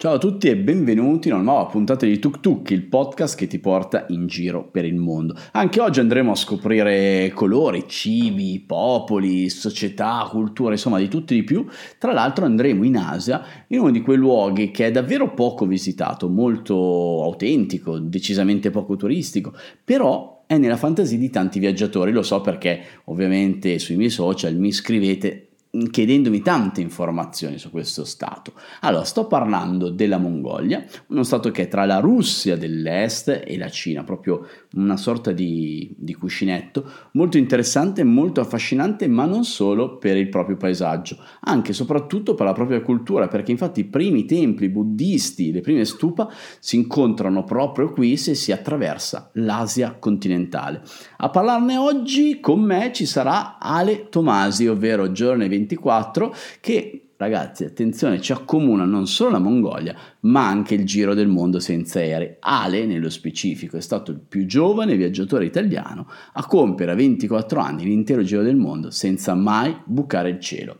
Ciao a tutti e benvenuti in una nuova puntata di Tuk Tuk, il podcast che ti porta in giro per il mondo. Anche oggi andremo a scoprire colori, cibi, popoli, società, culture, insomma di tutto e di più. Tra l'altro andremo in Asia, in uno di quei luoghi che è davvero poco visitato, molto autentico, decisamente poco turistico, però è nella fantasia di tanti viaggiatori, lo so perché ovviamente sui miei social mi scrivete chiedendomi tante informazioni su questo stato. Allora, sto parlando della Mongolia, uno stato che è tra la Russia dell'est e la Cina, proprio una sorta di, di cuscinetto, molto interessante, molto affascinante, ma non solo per il proprio paesaggio, anche e soprattutto per la propria cultura, perché infatti i primi templi buddisti, le prime stupa si incontrano proprio qui se si attraversa l'Asia continentale. A parlarne oggi con me ci sarà Ale Tomasi, ovvero Giorni 24 che ragazzi, attenzione, ci accomuna non solo la Mongolia, ma anche il giro del mondo senza aerei. Ale, nello specifico, è stato il più giovane viaggiatore italiano a compiere a 24 anni l'intero giro del mondo senza mai bucare il cielo.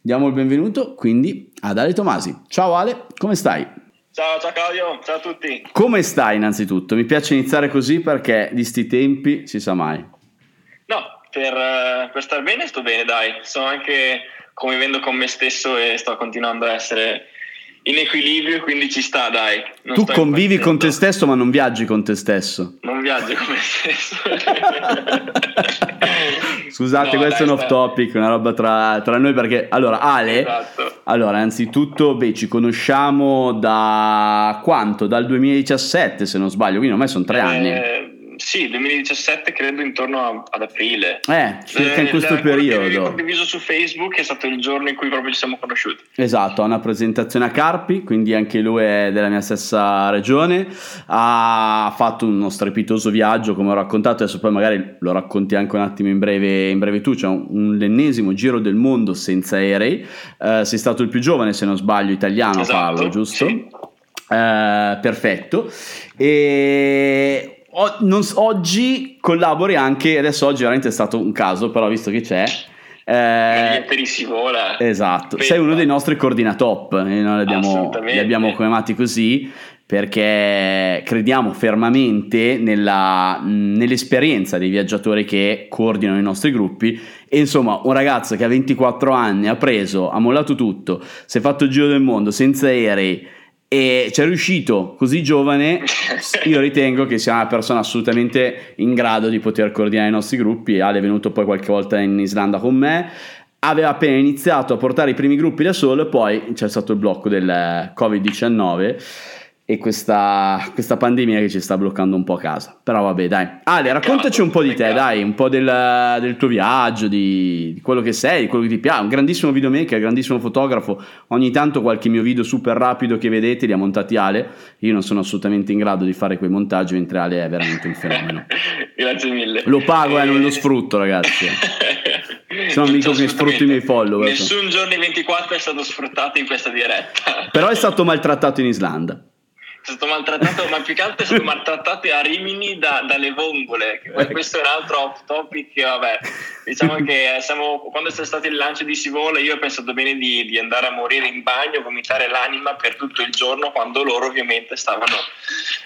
Diamo il benvenuto quindi ad Ale Tomasi. Ciao Ale, come stai? Ciao, ciao Claudio, ciao a tutti. Come stai innanzitutto? Mi piace iniziare così perché di sti tempi si sa mai. No, per, uh, per star bene sto bene, dai. Sto anche convivendo con me stesso e sto continuando a essere in equilibrio, quindi ci sta, dai. Non tu convivi con te stesso, ma non viaggi con te stesso. Non viaggi con me stesso. Scusate, no, questo dai, è un off topic, una roba tra, tra noi perché allora Ale, esatto. allora anzitutto beh, ci conosciamo da quanto? Dal 2017 se non sbaglio, quindi ormai sono tre eh, anni. Sì, 2017 credo intorno a, ad aprile. Eh, circa in questo eh, periodo. Che condiviso su Facebook è stato il giorno in cui proprio ci siamo conosciuti. Esatto, ha una presentazione a Carpi, quindi anche lui è della mia stessa regione. Ha fatto uno strepitoso viaggio, come ho raccontato, adesso poi magari lo racconti anche un attimo in breve, in breve tu. C'è un, un l'ennesimo giro del mondo senza aerei. Uh, sei stato il più giovane, se non sbaglio, italiano esatto, a farlo, giusto? Sì. Uh, perfetto. E o, non, oggi collabori anche, adesso oggi veramente è stato un caso, però visto che c'è... Eh, vola. Esatto, Beh, sei uno dei nostri coordinatop, e noi li abbiamo, li abbiamo chiamati così perché crediamo fermamente nella, nell'esperienza dei viaggiatori che coordinano i nostri gruppi. E insomma un ragazzo che a 24 anni ha preso, ha mollato tutto, si è fatto il giro del mondo senza aerei, e ci è riuscito così giovane, io ritengo che sia una persona assolutamente in grado di poter coordinare i nostri gruppi. Ale è venuto poi qualche volta in Islanda con me, aveva appena iniziato a portare i primi gruppi da solo e poi c'è stato il blocco del Covid-19 e questa, questa, pandemia che ci sta bloccando un po' a casa. Però vabbè, dai. Ale, raccontaci un po' di te, dai, un po' del, del tuo viaggio, di, di, quello che sei, di quello che ti piace. Un grandissimo videomaker, grandissimo fotografo. Ogni tanto qualche mio video super rapido che vedete li ha montati Ale. Io non sono assolutamente in grado di fare quei montaggi, mentre Ale è veramente un fenomeno. Grazie mille. Lo pago e eh, non lo sfrutto, ragazzi. Se non dico che sfrutto i miei follower. Nessun giorno 24 è stato sfruttato in questa diretta. Però è stato maltrattato in Islanda è stato maltrattato, ma più che altro è stato maltrattato a Rimini da, dalle vongole. Questo è un altro off topic. Vabbè, diciamo che siamo, quando c'è stato il lancio di Sivola, io ho pensato bene di, di, andare a morire in bagno, vomitare l'anima per tutto il giorno, quando loro ovviamente stavano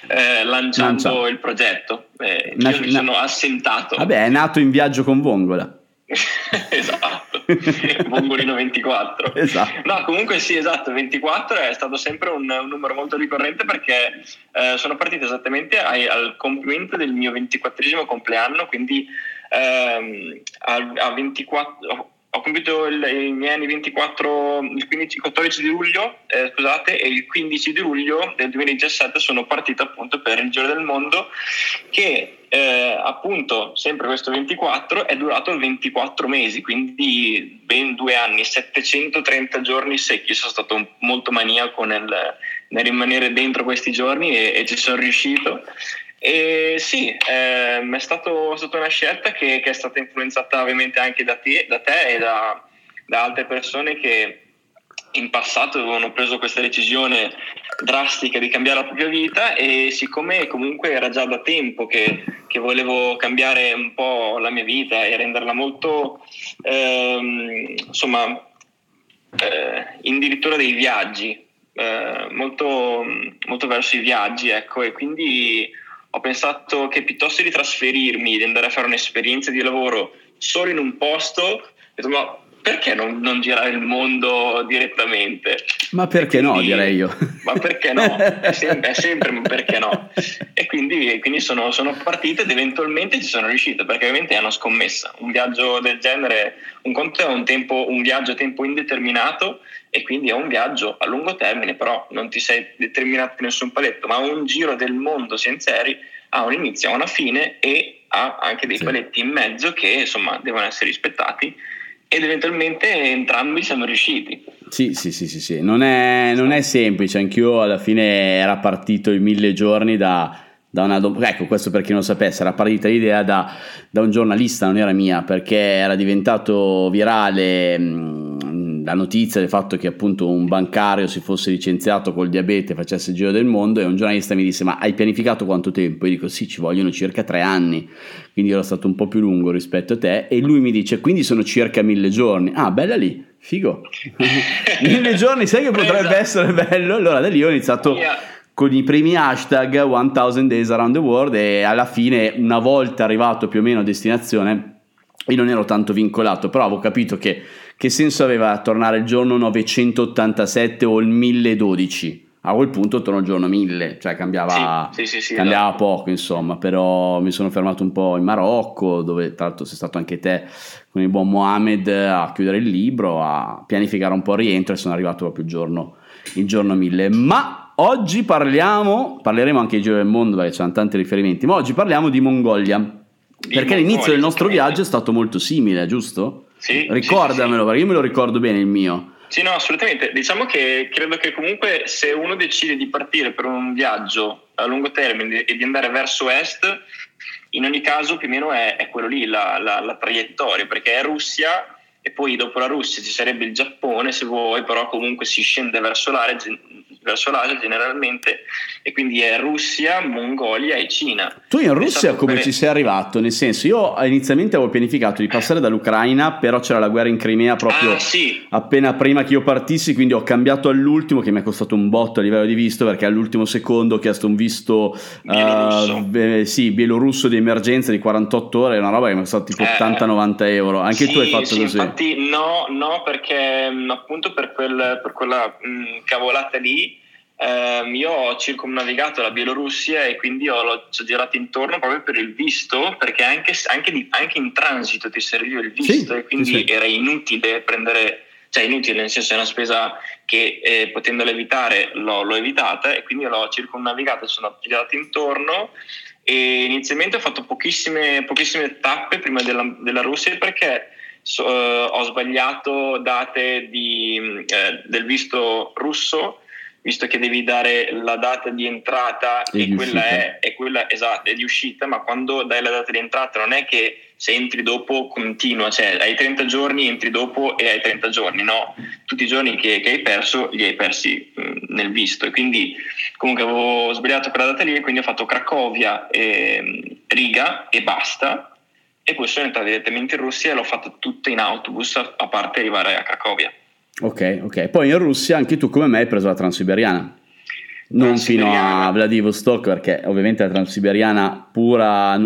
eh, lanciando Lancia. il progetto. Eh, io mi sono assentato. Vabbè, è nato in viaggio con vongola. esatto, Bongolino 24. Esatto. No, comunque sì, esatto, 24 è stato sempre un, un numero molto ricorrente perché eh, sono partito esattamente ai, al compimento del mio 24 compleanno, quindi ehm, a, a 24 ho compiuto il, i miei anni 24 il 15, 14 di luglio, eh, scusate, e il 15 di luglio del 2017 sono partito appunto per il Giro del Mondo che eh, appunto sempre questo 24 è durato 24 mesi, quindi ben due anni, 730 giorni secchi. Sono stato molto maniaco nel, nel rimanere dentro questi giorni e, e ci sono riuscito. E sì, ehm, è, stato, stata una scelta che, che, è stata influenzata ovviamente anche da te, da te e da, da, altre persone che in passato avevano preso questa decisione drastica di cambiare la propria vita e siccome comunque era già da tempo che, che volevo cambiare un po' la mia vita e renderla molto, ehm, insomma, eh, addirittura dei viaggi, eh, molto, molto verso i viaggi, ecco, e quindi ho pensato che piuttosto di trasferirmi, di andare a fare un'esperienza di lavoro solo in un posto, ho detto ma perché non, non, girare il mondo direttamente? Ma perché quindi, no, direi io. Ma perché no? È sempre, è sempre ma perché no? E quindi, quindi sono, sono, partito ed eventualmente ci sono riuscito, perché ovviamente è una scommessa. Un viaggio del genere, un conto è un, tempo, un viaggio a tempo indeterminato e quindi è un viaggio a lungo termine, però non ti sei determinato in nessun paletto, ma un giro del mondo senza aerei ha un inizio, ha una fine e ha anche dei sì. paletti in mezzo che insomma devono essere rispettati ed eventualmente entrambi siamo riusciti. Sì, sì, sì, sì, sì. Non, è, non è semplice, anch'io alla fine era partito in mille giorni da, da una... Ecco, questo per chi non lo sapesse, era partita l'idea da, da un giornalista, non era mia, perché era diventato virale la notizia del fatto che appunto un bancario si fosse licenziato col diabete facesse il giro del mondo e un giornalista mi disse ma hai pianificato quanto tempo? Io dico sì ci vogliono circa tre anni quindi ero stato un po' più lungo rispetto a te. E lui mi dice quindi sono circa mille giorni. Ah bella lì figo. Mille giorni sai che potrebbe essere bello? Allora da lì ho iniziato con i primi hashtag 1000 days around the world e alla fine una volta arrivato più o meno a destinazione io non ero tanto vincolato però avevo capito che che senso aveva tornare il giorno 987 o il 1012? A quel punto torno il giorno 1000, cioè cambiava, sì, sì, sì, cambiava esatto. poco, insomma, però mi sono fermato un po' in Marocco, dove tra l'altro sei stato anche te con il buon Mohamed a chiudere il libro, a pianificare un po' il rientro e sono arrivato proprio il giorno, il giorno 1000. Ma oggi parliamo, parleremo anche di Giro del Mondo perché c'erano tanti riferimenti, ma oggi parliamo di Mongolia, di perché Mongolia, l'inizio del nostro viaggio è stato molto simile, giusto? Sì, Ricordamelo, sì, perché io me lo ricordo bene il mio. Sì, no, assolutamente. Diciamo che credo che comunque se uno decide di partire per un viaggio a lungo termine e di andare verso est, in ogni caso più o meno è, è quello lì la, la, la, traiettoria, perché è Russia e poi dopo la Russia ci sarebbe il Giappone se vuoi, però comunque si scende verso l'area verso l'Asia generalmente e quindi è Russia, Mongolia e Cina. Tu in Russia come per... ci sei arrivato? Nel senso io inizialmente avevo pianificato di passare dall'Ucraina però c'era la guerra in Crimea proprio ah, sì. appena prima che io partissi quindi ho cambiato all'ultimo che mi è costato un botto a livello di visto perché all'ultimo secondo ho chiesto un visto bielorusso, uh, beh, sì, bielorusso di emergenza di 48 ore, una roba che mi è costata tipo eh, 80-90 euro. Anche sì, tu hai fatto sì, così? Infatti no, no perché appunto per, quel, per quella mh, cavolata lì Um, io ho circumnavigato la Bielorussia e quindi ho, ho girato intorno proprio per il visto, perché anche, anche, di, anche in transito ti serviva il visto sì, e quindi sì. era inutile prendere, cioè inutile nel senso è una spesa che eh, potendola evitare l'ho, l'ho, evitata e quindi l'ho circumnavigata, sono girato intorno e inizialmente ho fatto pochissime, pochissime tappe prima della, della Russia perché so, uh, ho sbagliato date di, uh, del visto russo visto che devi dare la data di entrata e, e di quella è, è, quella esatta, è di uscita, ma quando dai la data di entrata non è che se entri dopo continua, cioè hai 30 giorni, entri dopo e hai 30 giorni, no, tutti i giorni che, che hai perso li hai persi mh, nel visto. E quindi comunque avevo sbagliato quella data lì e quindi ho fatto Cracovia e Riga e basta. E poi sono entrato direttamente in Russia e l'ho fatto tutto in autobus a parte arrivare a Cracovia. Ok, ok. Poi in Russia anche tu come me hai preso la Transiberiana. Non fino a Vladivostok, perché ovviamente la Transiberiana pura,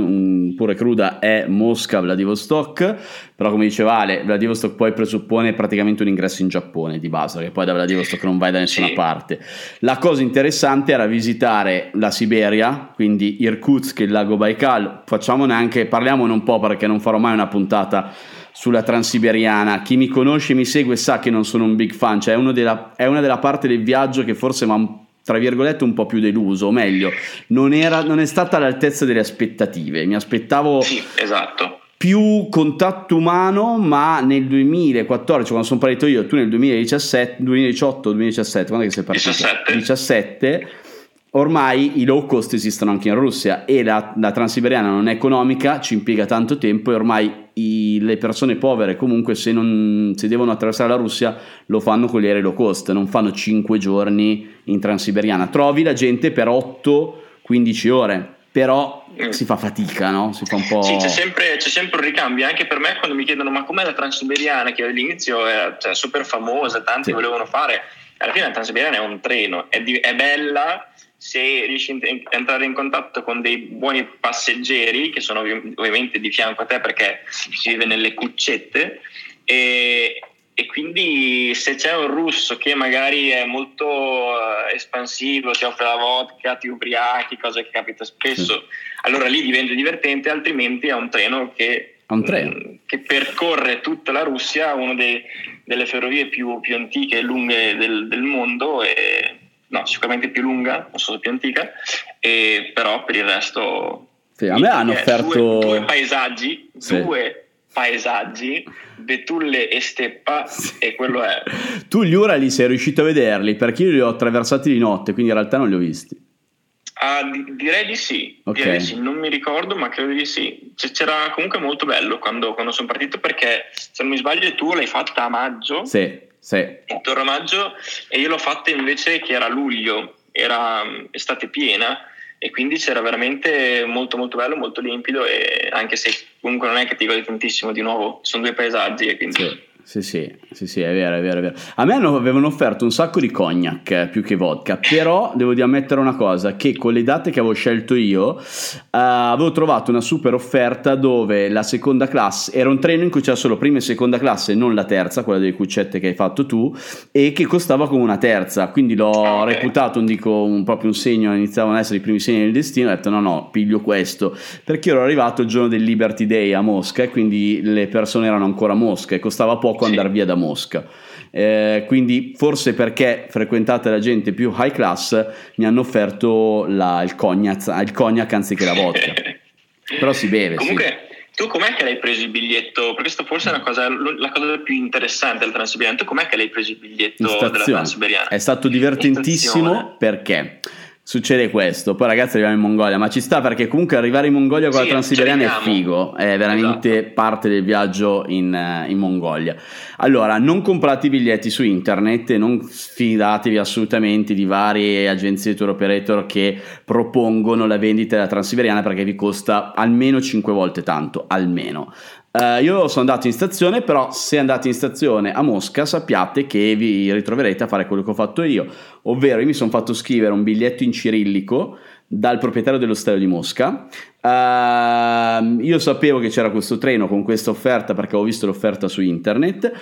pura e cruda è Mosca, Vladivostok, però come diceva Ale, Vladivostok poi presuppone praticamente un ingresso in Giappone di base, perché poi da Vladivostok non vai da nessuna sì. parte. La cosa interessante era visitare la Siberia, quindi Irkutsk, il lago Baikal, facciamone anche, parliamone un po' perché non farò mai una puntata sulla Transiberiana. Chi mi conosce e mi segue sa che non sono un big fan, cioè è, della, è una della parte del viaggio che forse mi ha tra virgolette un po' più deluso, o meglio, non, era, non è stata all'altezza delle aspettative. Mi aspettavo sì, esatto. più contatto umano, ma nel 2014, quando sono partito io, tu nel 2017, 2018, 2017, quando è che sei partito? 17. 17 ormai i low cost esistono anche in Russia e la, la transiberiana non è economica, ci impiega tanto tempo e ormai i, le persone povere comunque se, non, se devono attraversare la Russia lo fanno con gli aerei low cost, non fanno 5 giorni in transiberiana. Trovi la gente per 8-15 ore, però mm. si fa fatica, no? Si fa un po'... Sì, c'è sempre, c'è sempre, un ricambio, anche per me quando mi chiedono ma com'è la transiberiana, che all'inizio era cioè, super famosa, tanti sì. volevano fare alla fine la Transiberiana è un treno, è, di, è bella se riesci a entrare in contatto con dei buoni passeggeri che sono ovviamente di fianco a te perché si vive nelle cuccette e, e quindi se c'è un russo che magari è molto uh, espansivo, ti offre la vodka, ti ubriachi, cosa che capita spesso, allora lì diventa divertente, altrimenti è un treno che, un treno. Mh, che percorre tutta la Russia, una delle ferrovie più, più antiche e lunghe del, del mondo. E, no, sicuramente più lunga, non so se più antica, e, però per il resto... Sì, a me hanno offerto... Due, due paesaggi, sì. due paesaggi, betulle e steppa sì. e quello è... Tu gli Urali sei riuscito a vederli perché io li ho attraversati di notte, quindi in realtà non li ho visti. Uh, di- direi di sì, okay. direi di sì, non mi ricordo, ma credo di sì. C- c'era comunque molto bello quando, quando sono partito perché, se non mi sbaglio, tu l'hai fatta a maggio. Sì sì. intorno a maggio e io l'ho fatta invece che era luglio, era mm, estate piena e quindi c'era veramente molto molto bello, molto limpido e anche se comunque non è che ti godi tantissimo di nuovo, sono due paesaggi e quindi... Sì. Sì, sì, sì, sì, è vero, è vero, è vero. A me hanno, avevano offerto un sacco di cognac eh, più che vodka, però devo di ammettere una cosa, che con le date che avevo scelto io uh, avevo trovato una super offerta dove la seconda classe, era un treno in cui c'era solo prima e seconda classe, non la terza, quella delle cuccette che hai fatto tu, e che costava come una terza, quindi l'ho okay. reputato un, dico, un, proprio un segno, iniziavano ad essere i primi segni del destino, ho detto no no, piglio questo, perché ero arrivato il giorno del Liberty Day a Mosca e quindi le persone erano ancora a Mosca e costava poco poco sì. andare via da Mosca. Eh, quindi forse perché frequentate la gente più high class mi hanno offerto la, il, cognac, il cognac anziché la vodka. Però si beve. Comunque, sì. tu com'è che l'hai preso il biglietto? Perché questa forse è una cosa, la cosa più interessante del Transiberiano. Tu com'è che l'hai preso il biglietto della Transiberiana? È stato divertentissimo perché succede questo. Poi ragazzi arriviamo in Mongolia, ma ci sta perché comunque arrivare in Mongolia con sì, la Transiberiana è figo, è veramente esatto. parte del viaggio in, eh, in, Mongolia. Allora, non comprate i biglietti su internet non fidatevi assolutamente di varie agenzie tour operator che propongono la vendita della Transiberiana perché vi costa almeno 5 volte tanto, almeno. Uh, io sono andato in stazione, però se andate in stazione a Mosca sappiate che vi ritroverete a fare quello che ho fatto io, ovvero io mi sono fatto scrivere un biglietto in cirillico dal proprietario dell'ostello di Mosca. Uh, io sapevo che c'era questo treno con questa offerta perché ho visto l'offerta su internet.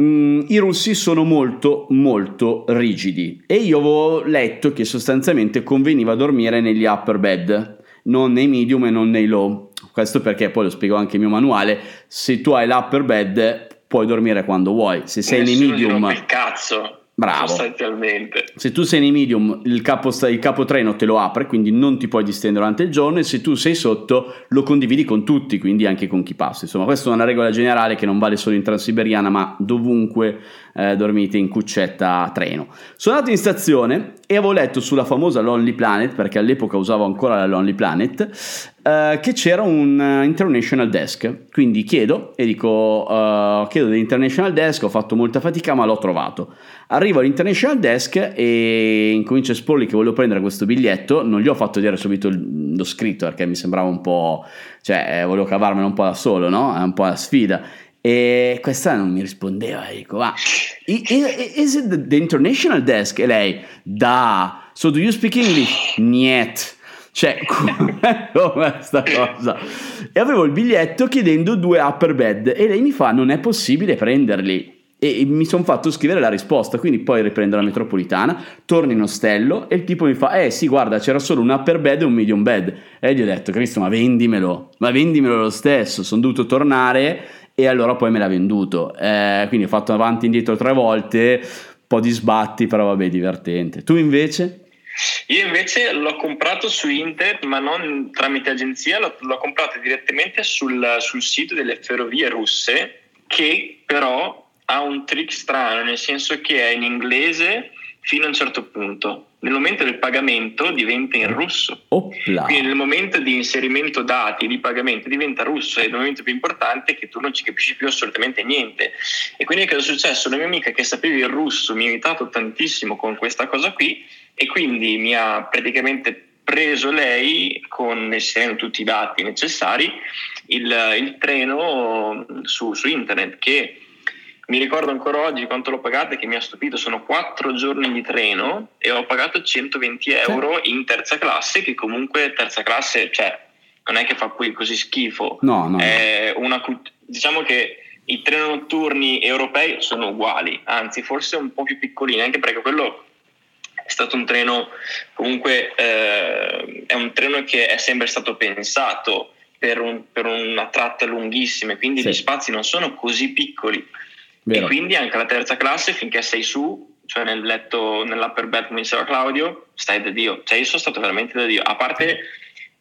Mm, I russi sono molto molto rigidi e io avevo letto che sostanzialmente conveniva dormire negli upper bed, non nei medium e non nei low questo perché poi lo spiego anche il mio manuale, se tu hai l'upper bed puoi dormire quando vuoi, se sei nei medium... Il cazzo. Bravo. Sostanzialmente. Se tu sei nei medium, il capo, il capo treno te lo apre, quindi non ti puoi distendere durante il giorno e se tu sei sotto lo condividi con tutti, quindi anche con chi passa. Insomma, questa è una regola generale che non vale solo in Transiberiana, ma dovunque eh, dormite in cuccetta a treno. Sono andato in stazione e avevo letto sulla famosa Lonely Planet, perché all'epoca usavo ancora la Lonely Planet, eh, che c'era un uh, international desk. Quindi chiedo e dico, uh, chiedo dell'international desk, ho fatto molta fatica ma l'ho trovato. Arrivo all'international desk e incomincio a esporgli che volevo prendere questo biglietto, non gli ho fatto vedere subito lo scritto perché mi sembrava un po', cioè volevo cavarmelo un po' da solo, no? È un po' la sfida. E questa non mi rispondeva, dico, ma is it the international desk? E lei, da, so do you speak English? Niet. Cioè, come sta cosa? E avevo il biglietto chiedendo due upper bed e lei mi fa, non è possibile prenderli. E mi sono fatto scrivere la risposta, quindi poi riprendo la metropolitana, torno in ostello e il tipo mi fa, eh sì guarda c'era solo un upper bed e un medium bed. E gli ho detto, Cristo ma vendimelo, ma vendimelo lo stesso, sono dovuto tornare e allora poi me l'ha venduto. Eh, quindi ho fatto avanti e indietro tre volte, un po' di sbatti, però vabbè, divertente. Tu invece? Io invece l'ho comprato su internet, ma non tramite agenzia, l'ho, l'ho comprato direttamente sul, sul sito delle ferrovie russe, che però ha un trick strano, nel senso che è in inglese fino a un certo punto. Nel momento del pagamento diventa in russo. Opla. Quindi nel momento di inserimento dati di pagamento diventa russo e il momento più importante è che tu non ci capisci più assolutamente niente. E quindi che cosa è successo? Una mia amica che sapeva il russo mi ha aiutato tantissimo con questa cosa qui e quindi mi ha praticamente preso lei con inserendo tutti i dati necessari il, il treno su, su internet che mi ricordo ancora oggi quanto l'ho pagato e che mi ha stupito, sono quattro giorni di treno e ho pagato 120 euro in terza classe, che comunque terza classe, cioè, non è che fa qui così schifo. No, no. È una, diciamo che i treni notturni europei sono uguali, anzi forse un po' più piccolini, anche perché quello è stato un treno, comunque eh, è un treno che è sempre stato pensato per, un, per una tratta lunghissima, quindi sì. gli spazi non sono così piccoli. Vero. E quindi anche la terza classe, finché sei su, cioè nel letto, nell'upper bed, come diceva Claudio, stai da Dio. Cioè io sono stato veramente da Dio. A parte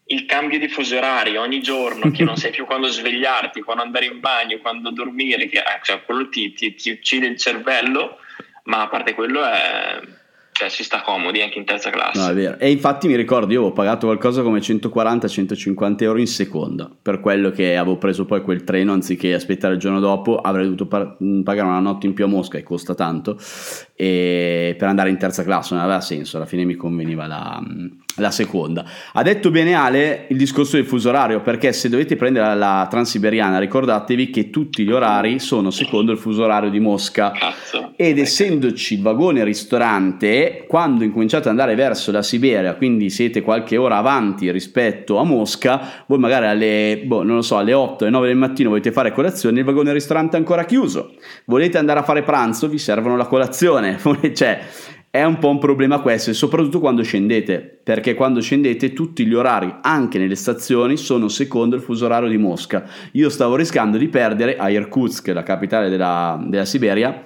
il cambio di fuso orario ogni giorno, che non sai più quando svegliarti, quando andare in bagno, quando dormire, che, eh, cioè, quello ti, ti, ti uccide il cervello, ma a parte quello è cioè si sta comodi anche in terza classe. No, è vero. E infatti mi ricordo, io avevo pagato qualcosa come 140-150 euro in seconda, per quello che avevo preso poi quel treno, anziché aspettare il giorno dopo, avrei dovuto par- pagare una notte in più a Mosca, e costa tanto, e per andare in terza classe non aveva senso, alla fine mi conveniva la, la seconda. Ha detto bene Ale il discorso del fuso orario, perché se dovete prendere la, transiberiana ricordatevi che tutti gli orari sono secondo il fuso orario di Mosca. Cazzo. Ed essendoci il vagone ristorante, quando incominciate ad andare verso la Siberia, quindi siete qualche ora avanti rispetto a Mosca, voi magari alle, boh, non lo so, alle 8 e 9 del mattino volete fare colazione, il vagone ristorante è ancora chiuso. Volete andare a fare pranzo, vi servono la colazione. cioè, è un po' un problema questo soprattutto quando scendete, perché quando scendete tutti gli orari, anche nelle stazioni, sono secondo il fuso orario di Mosca. Io stavo rischiando di perdere a Irkutsk, la capitale della, della Siberia,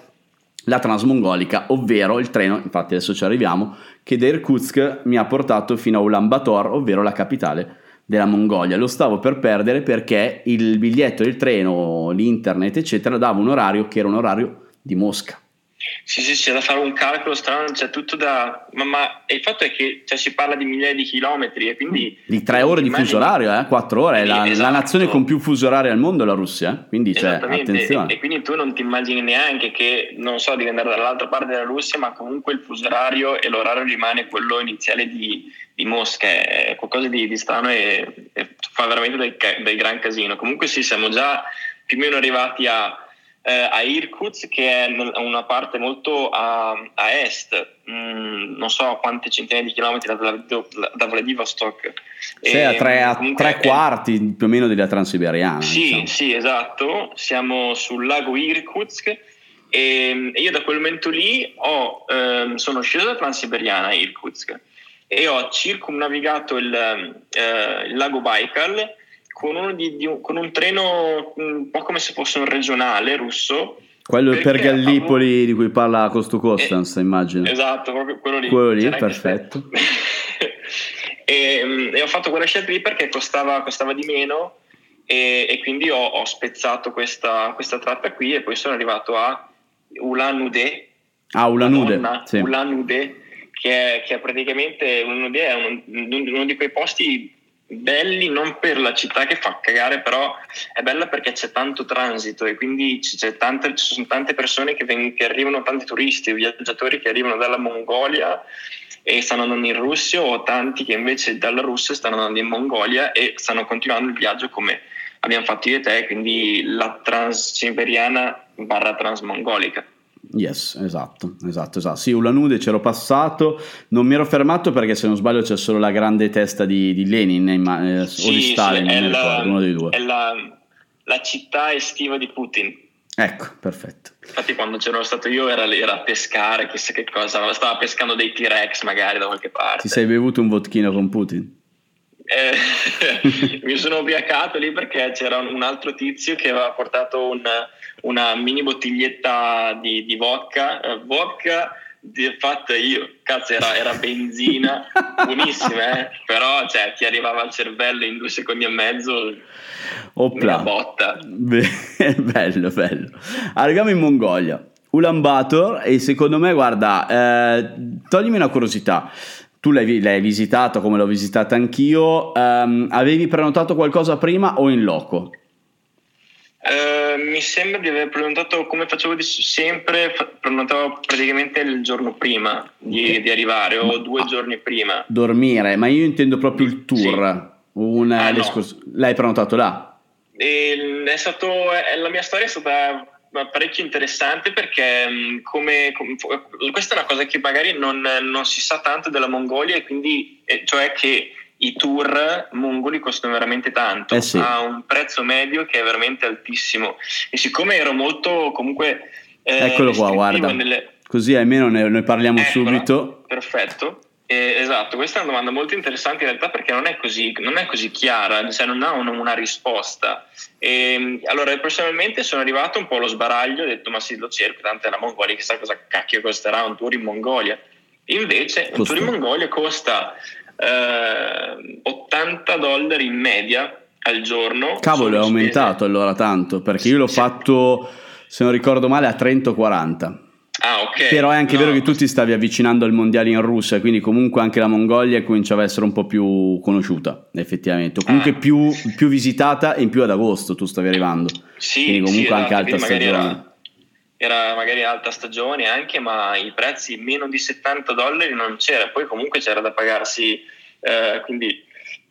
la transmongolica, ovvero il treno, infatti adesso ci arriviamo, che da Irkutsk mi ha portato fino a Ulaanbaatar, ovvero la capitale della Mongolia. Lo stavo per perdere perché il biglietto del treno, l'internet, eccetera, dava un orario che era un orario di Mosca. Sì, sì, c'è da fare un calcolo strano, c'è tutto da... Ma, ma il fatto è che cioè, si parla di migliaia di chilometri e quindi... Di tre ore di fuso orario, eh? quattro ore, è la, esatto. la, nazione con più fuso orario al mondo è la Russia, eh? quindi cioè, attenzione. E, e, quindi tu non ti immagini neanche che, non so, devi andare dall'altra parte della Russia, ma comunque il fuso orario e l'orario rimane quello iniziale di, di Mosca, è qualcosa di, di strano e, e, fa veramente del, del gran casino. Comunque sì, siamo già più o meno arrivati a eh, a Irkutsk che è una parte molto a, a est, mm, non so quante centinaia di chilometri da, da, Vladivostok. Sì, a tre, a tre quarti più o meno della Transiberiana. Sì, diciamo. sì, esatto, siamo sul lago Irkutsk e, e io da quel momento lì ho, eh, sono sceso da Transiberiana a Irkutsk e ho circumnavigato il, eh, il lago Baikal con, di, di un, con, un, treno un po' come se fosse un regionale russo. Quello per Gallipoli avevo... di cui parla Costo Costanza, eh, immagino. Esatto, proprio quello lì. Quello lì, perfetto. e, mm, e, ho fatto quella scelta lì perché costava, costava di meno e, e quindi ho, ho spezzato questa, questa, tratta qui e poi sono arrivato a Ulan Ude. Ah, Ulan Ude. Sì. Ulan Ude, che è, che è praticamente Ulan Ude è uno, uno di quei posti belli non per la città che fa cagare, però è bella perché c'è tanto transito e quindi tante, ci sono tante persone che, veng- che, arrivano, tanti turisti, viaggiatori che arrivano dalla Mongolia e stanno andando in Russia o tanti che invece dalla Russia stanno andando in Mongolia e stanno continuando il viaggio come abbiamo fatto io e te, quindi la transsiberiana barra transmongolica. Yes, esatto, esatto, esatto. Sì, Ulanude c'ero passato, non mi ero fermato perché se non sbaglio c'è solo la grande testa di, di Lenin eh, sì, o di Stalin, sì, mi ricordo, uno dei due. È la, la, città estiva di Putin. Ecco, perfetto. Infatti quando c'ero stato io era, era a pescare, chissà che cosa, stava pescando dei T-Rex magari da qualche parte. Ti sei bevuto un vodkino con Putin? Eh, mi sono ubriacato lì perché c'era un altro tizio che aveva portato un una mini bottiglietta di, di vodka, eh, vodka fatta io, cazzo era, era benzina, buonissima, eh? però cioè, ti arrivava al cervello in due secondi e mezzo, Opla. una botta. Be- bello, bello. Arriviamo in Mongolia, Ulaanbaatar e secondo me, guarda, eh, toglimi una curiosità. Tu l'hai, l'hai visitato come l'ho visitata anch'io, um, avevi prenotato qualcosa prima o in loco? Eh, mi sembra di aver prenotato come facevo sempre, prenotavo praticamente il giorno prima di, di arrivare o due ah, giorni prima. Dormire, ma io intendo proprio il tour. Sì. Una, ah, no. L'hai prenotato là? E è stato, la mia storia è stata parecchio interessante perché come, come, questa è una cosa che magari non, non, si sa tanto della Mongolia e quindi cioè che i tour mongoli costano veramente tanto, eh sì. ha un prezzo medio che è veramente altissimo e siccome ero molto comunque... Eh, Eccolo qua, guarda. Nelle... Così almeno ne, ne parliamo Eccola, subito. Perfetto. Eh, esatto, questa è una domanda molto interessante in realtà perché non è così, non è così chiara, cioè non ha una, una risposta. E, ehm, allora, personalmente sono arrivato un po' allo sbaraglio, ho detto ma sì, lo cerco, tanto è la Mongolia, chissà cosa cacchio costerà un tour in Mongolia. Invece Costa. un tour in Mongolia costa eh, 80 dollari in media al giorno. Cavolo, è aumentato allora tanto, perché io l'ho sì. fatto, se non ricordo male, a 30 o 40. Ah, okay. Però è anche no. vero che tu ti stavi avvicinando al mondiale in Russia, quindi comunque anche la Mongolia cominciava a essere un po' più conosciuta, effettivamente. O comunque ah. più, più, visitata e in più ad agosto tu stavi arrivando. Sì, quindi comunque sì, anche esatto. alta stagione. Era, era, magari alta stagione anche, ma i prezzi meno di 70 dollari non c'era. Poi comunque c'era da pagarsi eh, quindi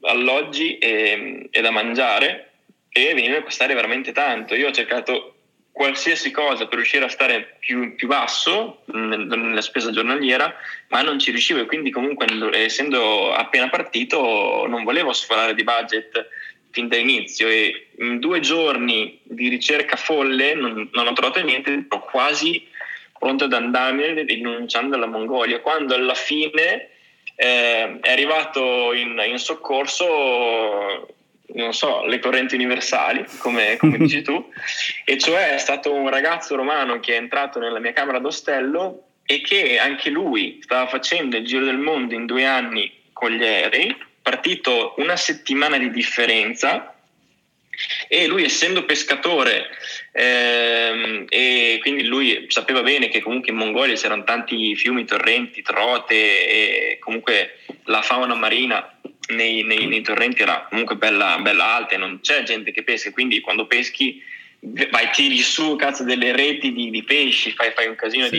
alloggi e, e da mangiare e veniva a costare veramente tanto. Io ho cercato qualsiasi cosa per riuscire a stare più, più basso nella spesa giornaliera, ma non ci riuscivo e quindi comunque essendo appena partito non volevo sforare di budget fin dall'inizio e in due giorni di ricerca folle non, non ho trovato niente, ero quasi pronto ad andarmene rinunciando alla Mongolia, quando alla fine eh, è arrivato in, in soccorso non so, le correnti universali, come, come dici tu, e cioè è stato un ragazzo romano che è entrato nella mia camera d'ostello e che anche lui stava facendo il giro del mondo in due anni con gli aerei, partito una settimana di differenza. E lui essendo pescatore ehm, e quindi lui sapeva bene che comunque in Mongolia c'erano tanti fiumi, torrenti, trote e comunque la fauna marina nei, nei, nei torrenti era comunque bella, bella, alta e non c'è gente che pesca, quindi quando peschi vai, tiri su cazzo, delle reti di, di pesci, fai, fai, un casino sì.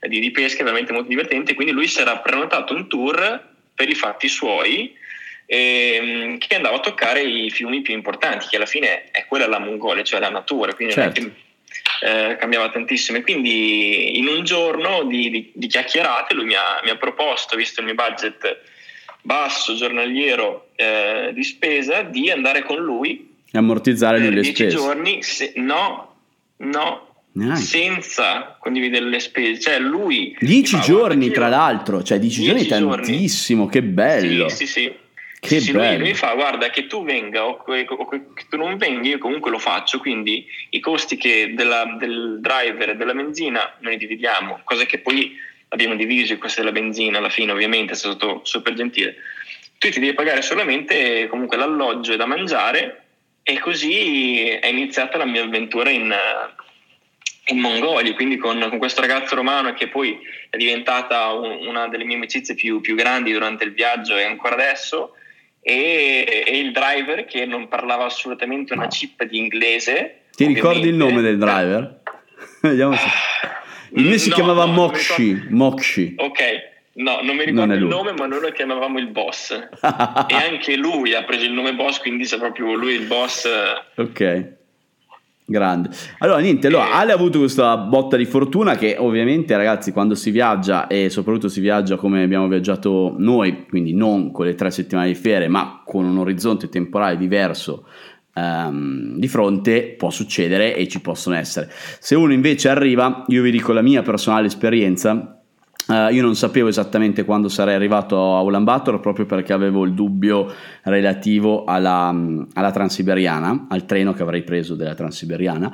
di, di, di pesca veramente molto divertente, quindi lui si era prenotato un tour per i fatti suoi ehm, che andava a toccare i fiumi più importanti, che alla fine è quella la Mongolia, cioè la natura, quindi certo. è che eh, cambiava tantissimo. E quindi in un giorno di chiacchierate lui mi ha, mi ha, proposto, visto il mio budget basso giornaliero eh, di spesa, di andare con lui e ammortizzare per le spese. giorni, se, no, no, Neanche. senza condividere le spese. Cioè lui... Dieci giorni, tra l'altro, cioè dieci, dieci giorni tantissimo, giorni. che bello. Sì, sì, sì. Che sì, bello. Lui, mi fa guarda che tu venga o che, o che, tu non venga io comunque lo faccio quindi i costi della, del driver e della benzina noi dividiamo cosa che poi abbiamo diviso i costi della benzina alla fine ovviamente è stato super gentile tu ti devi pagare solamente comunque l'alloggio e da mangiare e così è iniziata la mia avventura in, in Mongolia, quindi con, con, questo ragazzo romano che poi è diventata un, una delle mie amicizie più, più, grandi durante il viaggio e ancora adesso, e, e, il driver che non parlava assolutamente una chip di inglese. Ti ricordi il nome del driver? Vediamo se... Il mio si no, chiamava no, Mokshi. Mokshi. Ok, no, non mi ricordo non il nome, ma noi lo chiamavamo il boss. e anche lui ha preso il nome boss, quindi se proprio lui il boss. Ok. Grande. Allora, niente, allora, Ale ha avuto questa botta di fortuna che ovviamente, ragazzi, quando si viaggia e soprattutto si viaggia come abbiamo viaggiato noi, quindi non con le tre settimane di ferie, ma con un orizzonte temporale diverso um, di fronte, può succedere e ci possono essere. Se uno invece arriva, io vi dico la mia personale esperienza, Uh, io non sapevo esattamente quando sarei arrivato a Ulaanbaatar proprio perché avevo il dubbio relativo alla, alla Transiberiana, al treno che avrei preso della Transiberiana.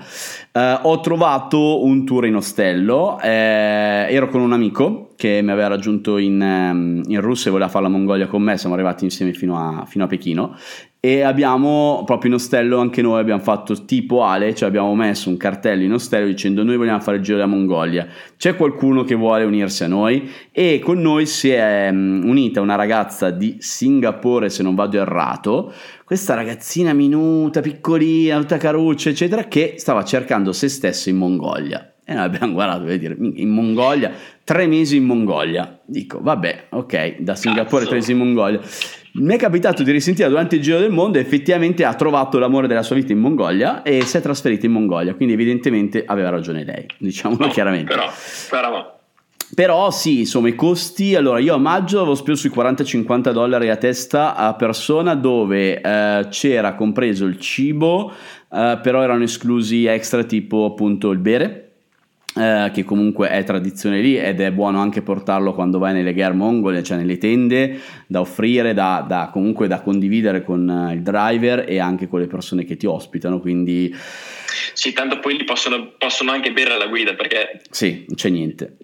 Uh, ho trovato un tour in ostello, eh, ero con un amico che mi aveva raggiunto in, um, in Russia e voleva fare la Mongolia con me, siamo arrivati insieme fino a, fino a Pechino. E abbiamo proprio in ostello anche noi abbiamo fatto tipo Ale, cioè abbiamo messo un cartello in ostello dicendo noi vogliamo fare il giro della Mongolia, c'è qualcuno che vuole unirsi a noi? E con noi si è um, unita una ragazza di Singapore se non vado errato, questa ragazzina minuta, piccolina, tutta caruccia eccetera che stava cercando se stessa in Mongolia e noi abbiamo guardato per dire in Mongolia, tre mesi in Mongolia. Dico, vabbè, ok, da Singapore tre mesi in Mongolia. mi è capitato di risentire durante il giro del mondo e effettivamente ha trovato l'amore della sua vita in Mongolia e si è trasferita in Mongolia, quindi evidentemente aveva ragione lei, diciamolo no, chiaramente. Però, però però sì, insomma, i costi. Allora, io a maggio avevo speso sui 40-50 dollari a testa a persona dove eh, c'era compreso il cibo, eh, però erano esclusi extra tipo appunto il bere. Eh, che comunque è tradizione lì ed è buono anche portarlo quando vai nelle gare mongole, cioè nelle tende da offrire, da, da comunque da condividere con eh, il driver e anche con le persone che ti ospitano. Quindi sì, tanto poi li possono, possono anche bere alla guida perché... Sì, non c'è niente.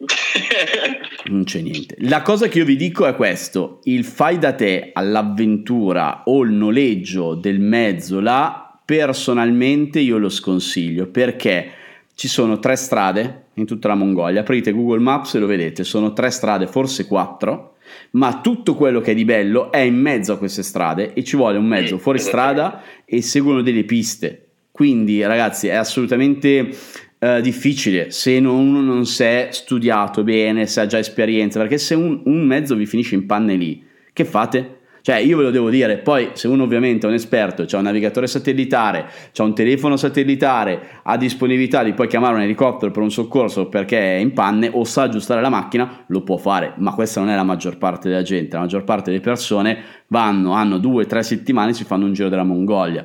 non c'è niente. La cosa che io vi dico è questo, il fai da te all'avventura o il noleggio del mezzo là, personalmente io lo sconsiglio perché ci sono tre strade in tutta la Mongolia, aprite Google Maps e lo vedete, sono tre strade, forse quattro, ma tutto quello che è di bello è in mezzo a queste strade e ci vuole un mezzo fuori strada e seguono delle piste. Quindi ragazzi è assolutamente uh, difficile. Se non, uno non si è studiato bene, se ha già esperienza, perché se un, un mezzo vi finisce in panne lì, che fate? Cioè, io ve lo devo dire, poi se uno ovviamente è un esperto, ha un navigatore satellitare, ha un telefono satellitare, ha disponibilità di poi chiamare un elicottero per un soccorso perché è in panne o sa aggiustare la macchina, lo può fare, ma questa non è la maggior parte della gente, la maggior parte delle persone vanno, hanno due tre settimane e si fanno un giro della Mongolia.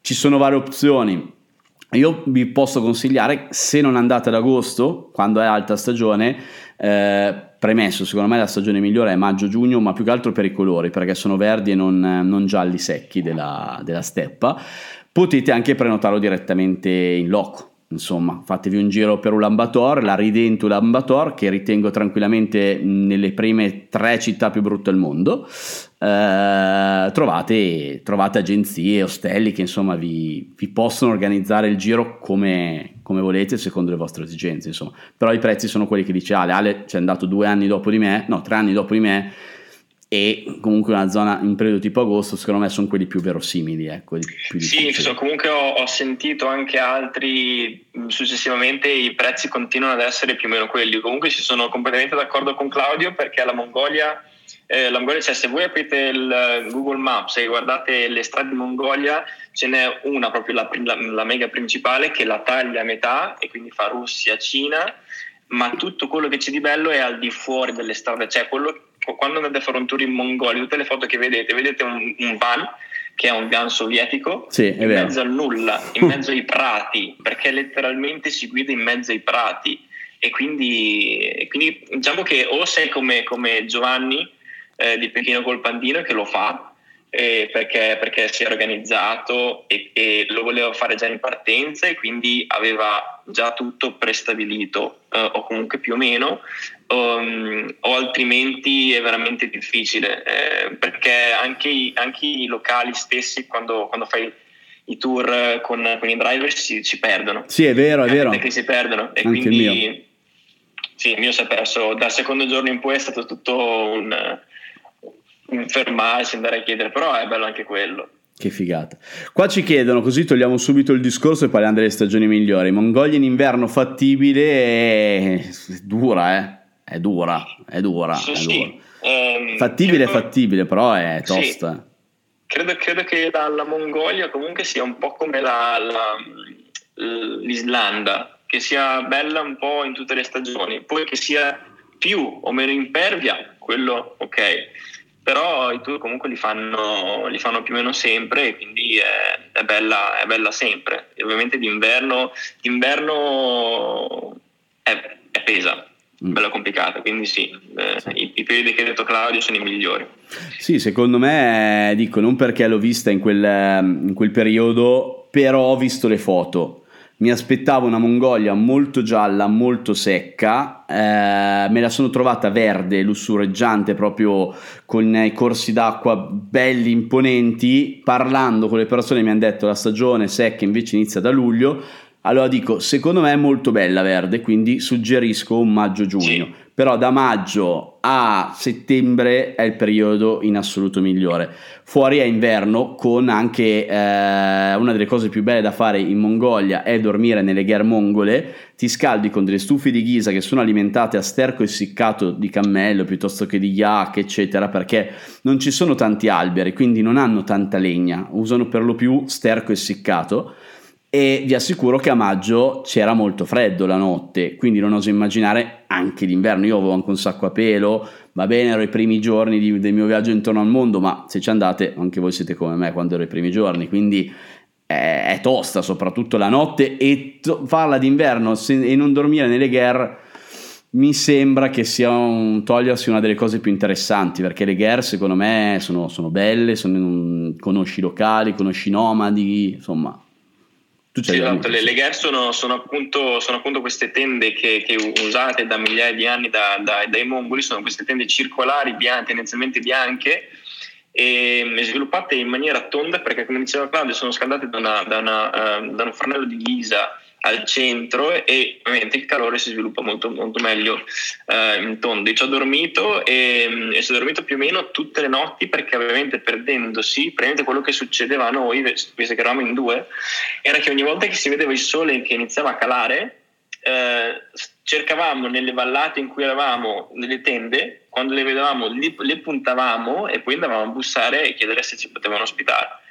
Ci sono varie opzioni. Io vi posso consigliare, se non andate ad agosto, quando è alta stagione, eh, premesso, secondo me la stagione migliore è maggio-giugno, ma più che altro per i colori, perché sono verdi e non, non gialli secchi della, della steppa. Potete anche prenotarlo direttamente in loco insomma, fatevi un giro per Ulaanbaatar, la Ridente Ulaanbaatar, che ritengo tranquillamente nelle prime tre città più brutte al mondo. Eh, trovate, trovate, agenzie, ostelli che insomma vi, vi possono organizzare il giro come, come, volete secondo le vostre esigenze, insomma. Però i prezzi sono quelli che dice Ale, Ale ci è andato due anni dopo di me, no, tre anni dopo di me e comunque una zona in periodo tipo agosto secondo me sono quelli più verosimili ecco, più sì so, comunque ho, ho, sentito anche altri successivamente i prezzi continuano ad essere più o meno quelli. Comunque ci sono completamente d'accordo con Claudio perché la Mongolia eh, la Mongolia cioè, se voi aprite il Google Maps e guardate le strade di Mongolia ce n'è una proprio la, la, la mega principale che la taglia a metà e quindi fa Russia, Cina ma tutto quello che c'è di bello è al di fuori delle strade cioè quello quando andate a fare un tour in Mongolia, tutte le foto che vedete, vedete un, un van che è un van sovietico sì, in vero. mezzo al nulla, in mezzo ai prati, perché letteralmente si guida in mezzo ai prati. E quindi, quindi diciamo che o sei come, come Giovanni eh, di Pechino col Pandino che lo fa, eh, perché, perché, si è organizzato e, e, lo voleva fare già in partenza e quindi aveva già tutto prestabilito eh, o comunque più o meno. Um, o altrimenti è veramente difficile eh, perché anche i, anche i, locali stessi quando, quando fai i tour con, con i driver si, si, perdono. Sì è vero è vero. che si perdono. E anche quindi sì il mio si è perso. Dal secondo giorno in poi è stato tutto un fermarsi, andare a chiedere, però è bello anche quello. Che figata. Qua ci chiedono, così togliamo subito il discorso e parliamo delle stagioni migliori. Mongolia in inverno fattibile è, dura, eh? È dura, è dura. Sì, è sì. dura. Um, fattibile credo... è fattibile, però è tosta. Sì. Credo, credo, che la, la, Mongolia comunque sia un po' come la, la, l'Islanda, che sia bella un po' in tutte le stagioni, poi che sia più o meno impervia, quello ok però i tour comunque li fanno, li fanno, più o meno sempre e quindi è, è, bella, è bella, sempre. E ovviamente d'inverno, d'inverno è, è pesa, mm. bella complicata, quindi sì, eh, i, i, periodi che ha detto Claudio sono i migliori. Sì, secondo me, dico, non perché l'ho vista in quel, in quel periodo, però ho visto le foto mi aspettavo una Mongolia molto gialla, molto secca, eh, me la sono trovata verde, lussureggiante, proprio con i corsi d'acqua belli, imponenti. Parlando con le persone mi hanno detto la stagione secca invece inizia da luglio. Allora dico, secondo me è molto bella verde, quindi suggerisco un maggio-giugno. Sì. Però da maggio a settembre è il periodo in assoluto migliore. Fuori è inverno, con anche eh, una delle cose più belle da fare in Mongolia è dormire nelle gher mongole. Ti scaldi con delle stufe di ghisa che sono alimentate a sterco essiccato di cammello piuttosto che di yak, eccetera, perché non ci sono tanti alberi, quindi non hanno tanta legna, usano per lo più sterco essiccato e vi assicuro che a maggio c'era molto freddo la notte, quindi non oso immaginare anche d'inverno. Io avevo anche un sacco a pelo, va bene, ero i primi giorni di, del mio viaggio intorno al mondo, ma se ci andate anche voi siete come me quando ero i primi giorni, quindi è, è tosta soprattutto la notte e to- farla d'inverno se, e non dormire nelle guerre mi sembra che sia un, togliersi una delle cose più interessanti perché le guerre secondo me sono, sono belle, sono, conosci locali, conosci nomadi, insomma sì, esatto, le, le GER sono, sono, appunto, sono, appunto, queste tende che, che, usate da migliaia di anni da, da, dai mongoli, sono queste tende circolari, bianche, tendenzialmente bianche, e sviluppate in maniera tonda perché come diceva Claudio sono scaldate da, una, da, una, uh, da un fornello di ghisa al centro e ovviamente il calore si sviluppa molto, molto meglio eh, in tondi. Ci ho dormito e, e ci ho dormito più o meno tutte le notti perché ovviamente perdendosi, praticamente quello che succedeva a noi, visto che eravamo in due, era che ogni volta che si vedeva il sole che iniziava a calare, eh, cercavamo nelle vallate in cui eravamo, nelle tende, quando le vedevamo li, le puntavamo e poi andavamo a bussare e chiedere se ci potevano ospitare.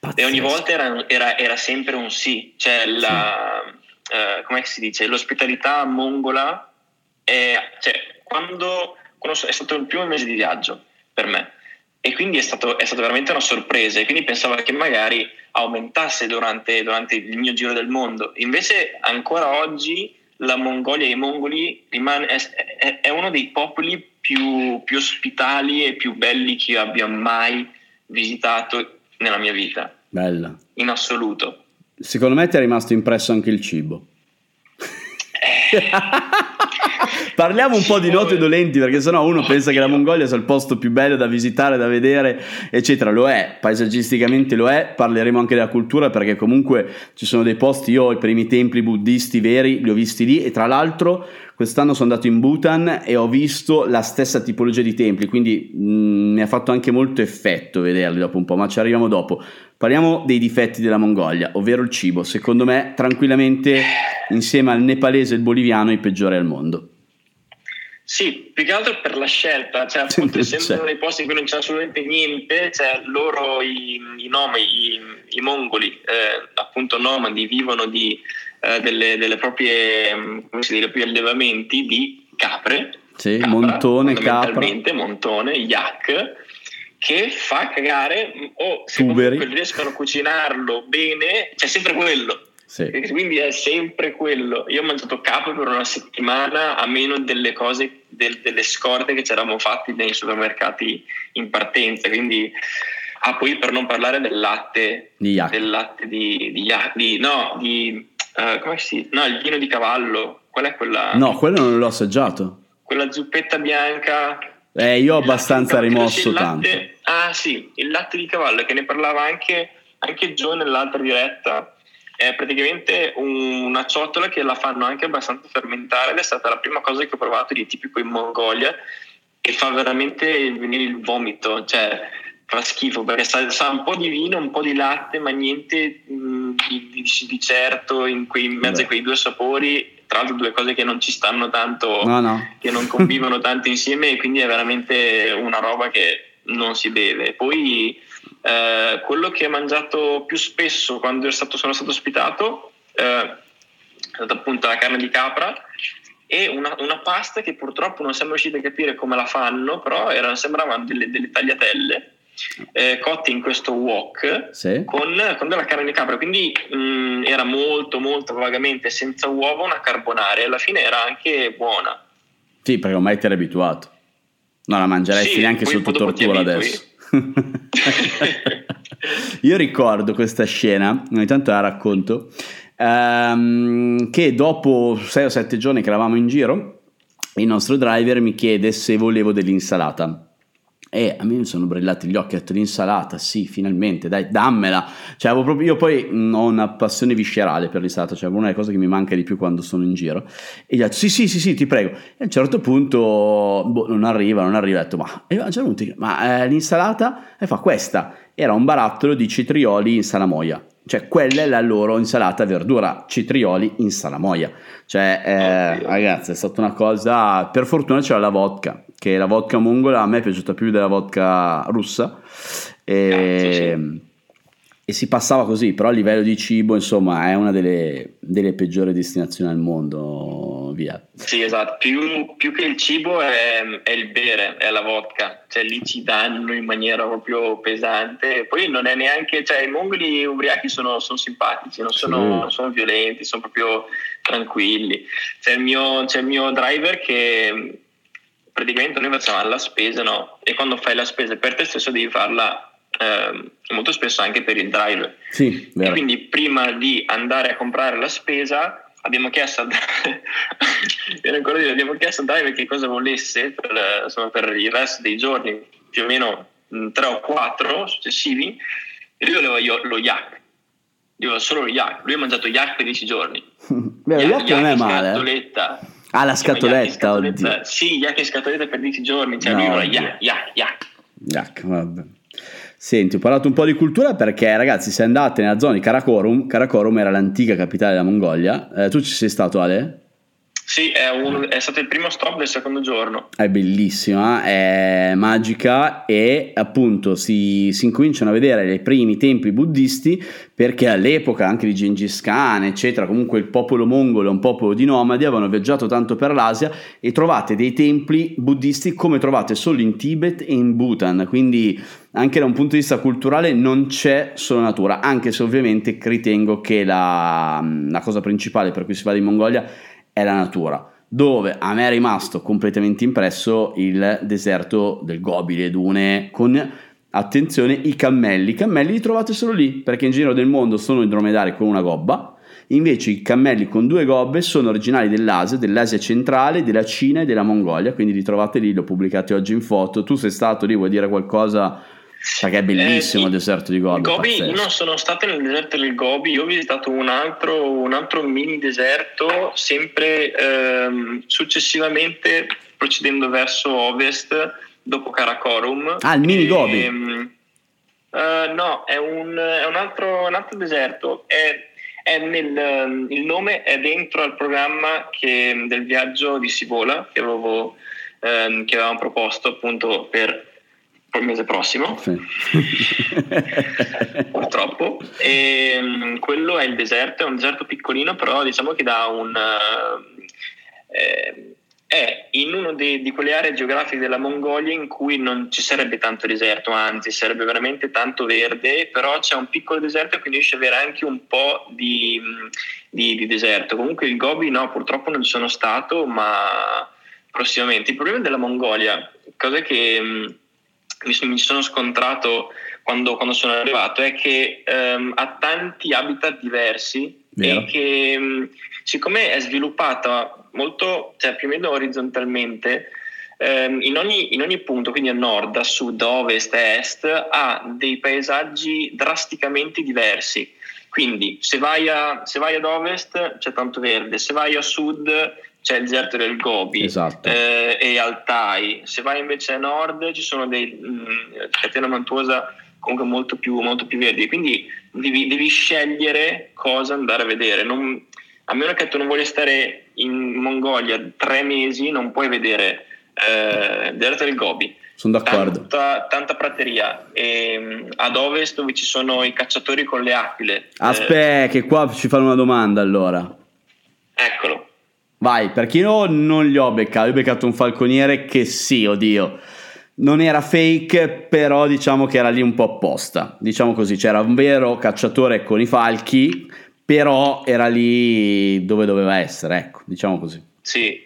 Pazzesco. E ogni volta era, era, era, sempre un sì, cioè la, sì. eh, come si dice, l'ospitalità mongola è, cioè, quando, quando, è stato il primo mese di viaggio per me e quindi è stato, è stato veramente una sorpresa e quindi pensavo che magari aumentasse durante, durante il mio giro del mondo. Invece ancora oggi la Mongolia e i mongoli rimane, è, è, uno dei popoli più, più ospitali e più belli che io abbia mai visitato nella mia vita. Bella. In assoluto. Secondo me ti è rimasto impresso anche il cibo. Eh. Parliamo un po' di note dolenti perché sennò uno pensa che la Mongolia sia il posto più bello da visitare, da vedere, eccetera. Lo è, paesaggisticamente lo è. Parleremo anche della cultura perché comunque ci sono dei posti, io i primi templi buddisti veri li ho visti lì e tra l'altro quest'anno sono andato in Bhutan e ho visto la stessa tipologia di templi, quindi mh, mm, mi ha fatto anche molto effetto vederli dopo un po', ma ci arriviamo dopo. Parliamo dei difetti della Mongolia, ovvero il cibo. Secondo me, tranquillamente, insieme al nepalese e il boliviano, i peggiori al mondo. Sì, più che altro per la scelta, cioè appunto essendo dei posti in cui non c'è assolutamente niente, cioè loro i, i nomadi, i, i mongoli, eh, appunto nomadi, vivono di, eh, delle, delle, proprie, mm, come si dice, propri allevamenti di capre, sì, capra, montone, capra. montone, yak, che fa cagare o se riescono a cucinarlo bene, c'è sempre quello sì. Quindi è sempre quello. Io ho mangiato capo per una settimana a meno delle cose, del, delle scorte che ci eravamo fatti nei supermercati in partenza. Quindi, ah, poi per non parlare del latte, di del latte di, di, di no, di, uh, come si No, il vino di cavallo. Qual è quella? No, quello non l'ho assaggiato. Quella zuppetta bianca. Eh, io ho abbastanza rimosso tanto. ah, sì, il latte di cavallo che ne parlava anche, anche Joe nell'altra diretta è praticamente una ciotola che la fanno anche abbastanza fermentare ed è stata la prima cosa che ho provato di tipico in Mongolia e fa veramente venire il vomito, cioè fa schifo perché sa, sa un po' di vino, un po' di latte, ma niente mh, di, di, di, certo in, quei, in mezzo a quei due sapori, tra l'altro due cose che non ci stanno tanto, no, no. che non convivono tanto insieme e quindi è veramente una roba che non si deve. Poi eh, quello che ho mangiato più spesso quando stato, sono stato ospitato eh, è stata appunto la carne di capra e una, una, pasta che purtroppo non siamo riusciti a capire come la fanno, però erano, sembravano delle, delle tagliatelle eh, cotte in questo wok sì. con, con, della carne di capra, quindi mh, mm, era molto molto vagamente senza uovo una carbonara e alla fine era anche buona. Sì, perché ormai ti eri abituato. Non la mangeresti sì, neanche sotto tortura adesso. Io ricordo questa scena, ogni tanto la racconto, ehm, che dopo 6 o 7 giorni che eravamo in giro, il nostro driver mi chiede se volevo dell'insalata. E a me mi sono brillati gli occhi, ho detto l'insalata, sì, finalmente, dai, dammela. Cioè, proprio, io poi mh, ho una passione viscerale per l'insalata, cioè una delle cose che mi manca di più quando sono in giro. E gli ho detto, sì, sì, sì, sì, ti prego. E a un certo punto, boh, non arriva, non arriva, ho detto, ma, e a un certo punto, ma eh, l'insalata? E fa questa, era un barattolo di cetrioli in salamoia. Cioè, quella è la loro insalata verdura, cetrioli in salamoia. Cioè, eh, ragazzi, è stata una cosa... Per fortuna c'era la vodka, che la vodka mongola a me è piaciuta più della vodka russa. E, ah, sì, sì. e, si passava così, però a livello di cibo, insomma, è una delle, delle peggiori destinazioni al mondo, via. Sì, esatto, più, più che il cibo è, è, il bere, è la vodka, cioè lì ci danno in maniera proprio pesante, poi non è neanche, cioè i mongoli ubriachi sono, sono simpatici, non sono, sì. non sono, violenti, sono proprio tranquilli. C'è il mio, c'è il mio driver che praticamente noi facciamo la spesa, no? E quando fai la spesa per te stesso devi farla eh, molto spesso anche per il driver. Sì, e quindi prima di andare a comprare la spesa abbiamo chiesto, al, dire, abbiamo chiesto al driver che cosa volesse per, insomma, per il resto dei giorni, più o meno tre o quattro successivi, e lui voleva io, lo yak. Io solo lo yak. Lui ha mangiato yak per dieci giorni. Beh, yak, yak non è male. Eh. Scatoletta. Ah, la scatoletta, scatoletta Sì, yak in scatoletta per 10 giorni, cioè no, lui yak, yak, yak. Yak, vabbè. Senti, ho parlato un po' di cultura perché ragazzi se andate nella zona di Karakorum, Karakorum era l'antica capitale della Mongolia, eh, tu ci sei stato Ale? Sì, è, un, è, stato il primo stop del secondo giorno. È bellissima, è magica e appunto si, si incominciano a vedere i primi templi buddisti perché all'epoca anche di Gengis Khan, eccetera, comunque il popolo mongolo è un popolo di nomadi, avevano viaggiato tanto per l'Asia e trovate dei templi buddisti come trovate solo in Tibet e in Bhutan, quindi anche da un punto di vista culturale non c'è solo natura, anche se ovviamente ritengo che la, la cosa principale per cui si va in Mongolia è la natura dove a me è rimasto completamente impresso il deserto del Gobi, le dune, con attenzione i cammelli. I cammelli li trovate solo lì, perché in giro del mondo sono i dromedari con una gobba, invece i cammelli con due gobbe sono originali dell'Asia, dell'Asia centrale, della Cina e della Mongolia, quindi li trovate lì, li ho pubblicati oggi in foto. Tu sei stato lì, vuoi dire qualcosa perché è bellissimo eh, il deserto di Gobi. Gobi io non sono stato nel deserto del Gobi, io ho visitato un altro, un altro mini deserto, sempre ehm, successivamente procedendo verso ovest, dopo Karakorum. Ah, il mini Gobi? Ehm, uh, no, è, un, è un, altro, un, altro, deserto. È, è nel, il nome è dentro al programma che, del viaggio di Sivola che, avevo, ehm, che avevamo proposto appunto per il mese prossimo, sì. purtroppo. E, um, quello è il deserto, è un deserto piccolino, però diciamo che dà un... Eh, è in una di quelle aree geografiche della Mongolia in cui non ci sarebbe tanto deserto, anzi sarebbe veramente tanto verde, però c'è un piccolo deserto e quindi riesce ad avere anche un po' di, di, di deserto. Comunque il Gobi no, purtroppo non ci sono stato, ma prossimamente. Il problema della Mongolia, cosa che mi sono scontrato quando, quando sono arrivato è che um, ha tanti habitat diversi Vero. e che um, siccome è sviluppata molto, cioè più o meno orizzontalmente, um, in, ogni, in, ogni, punto, quindi a nord, a sud, a ovest e est, ha dei paesaggi drasticamente diversi. Quindi se vai, a, se vai ad ovest c'è tanto verde, se vai a sud c'è il deserto del Gobi esatto. eh, e Altai. Se vai invece a nord ci sono dei mh, catena montuosa comunque molto più, molto più verdi. Quindi devi, devi, scegliere cosa andare a vedere. Non, a meno che tu non voglia stare in Mongolia tre mesi, non puoi vedere eh, il deserto del Gobi. Sono d'accordo. Tanta, tanta prateria. E, ad ovest dove ci sono i cacciatori con le aquile. Aspetta, eh, che qua ci fanno una domanda allora. Eccolo. Vai, perché io non li ho beccati, ho beccato un falconiere che sì, oddio, non era fake, però diciamo che era lì un po' apposta. Diciamo così, c'era un vero cacciatore con i falchi, però era lì dove doveva essere, ecco, diciamo così. Sì,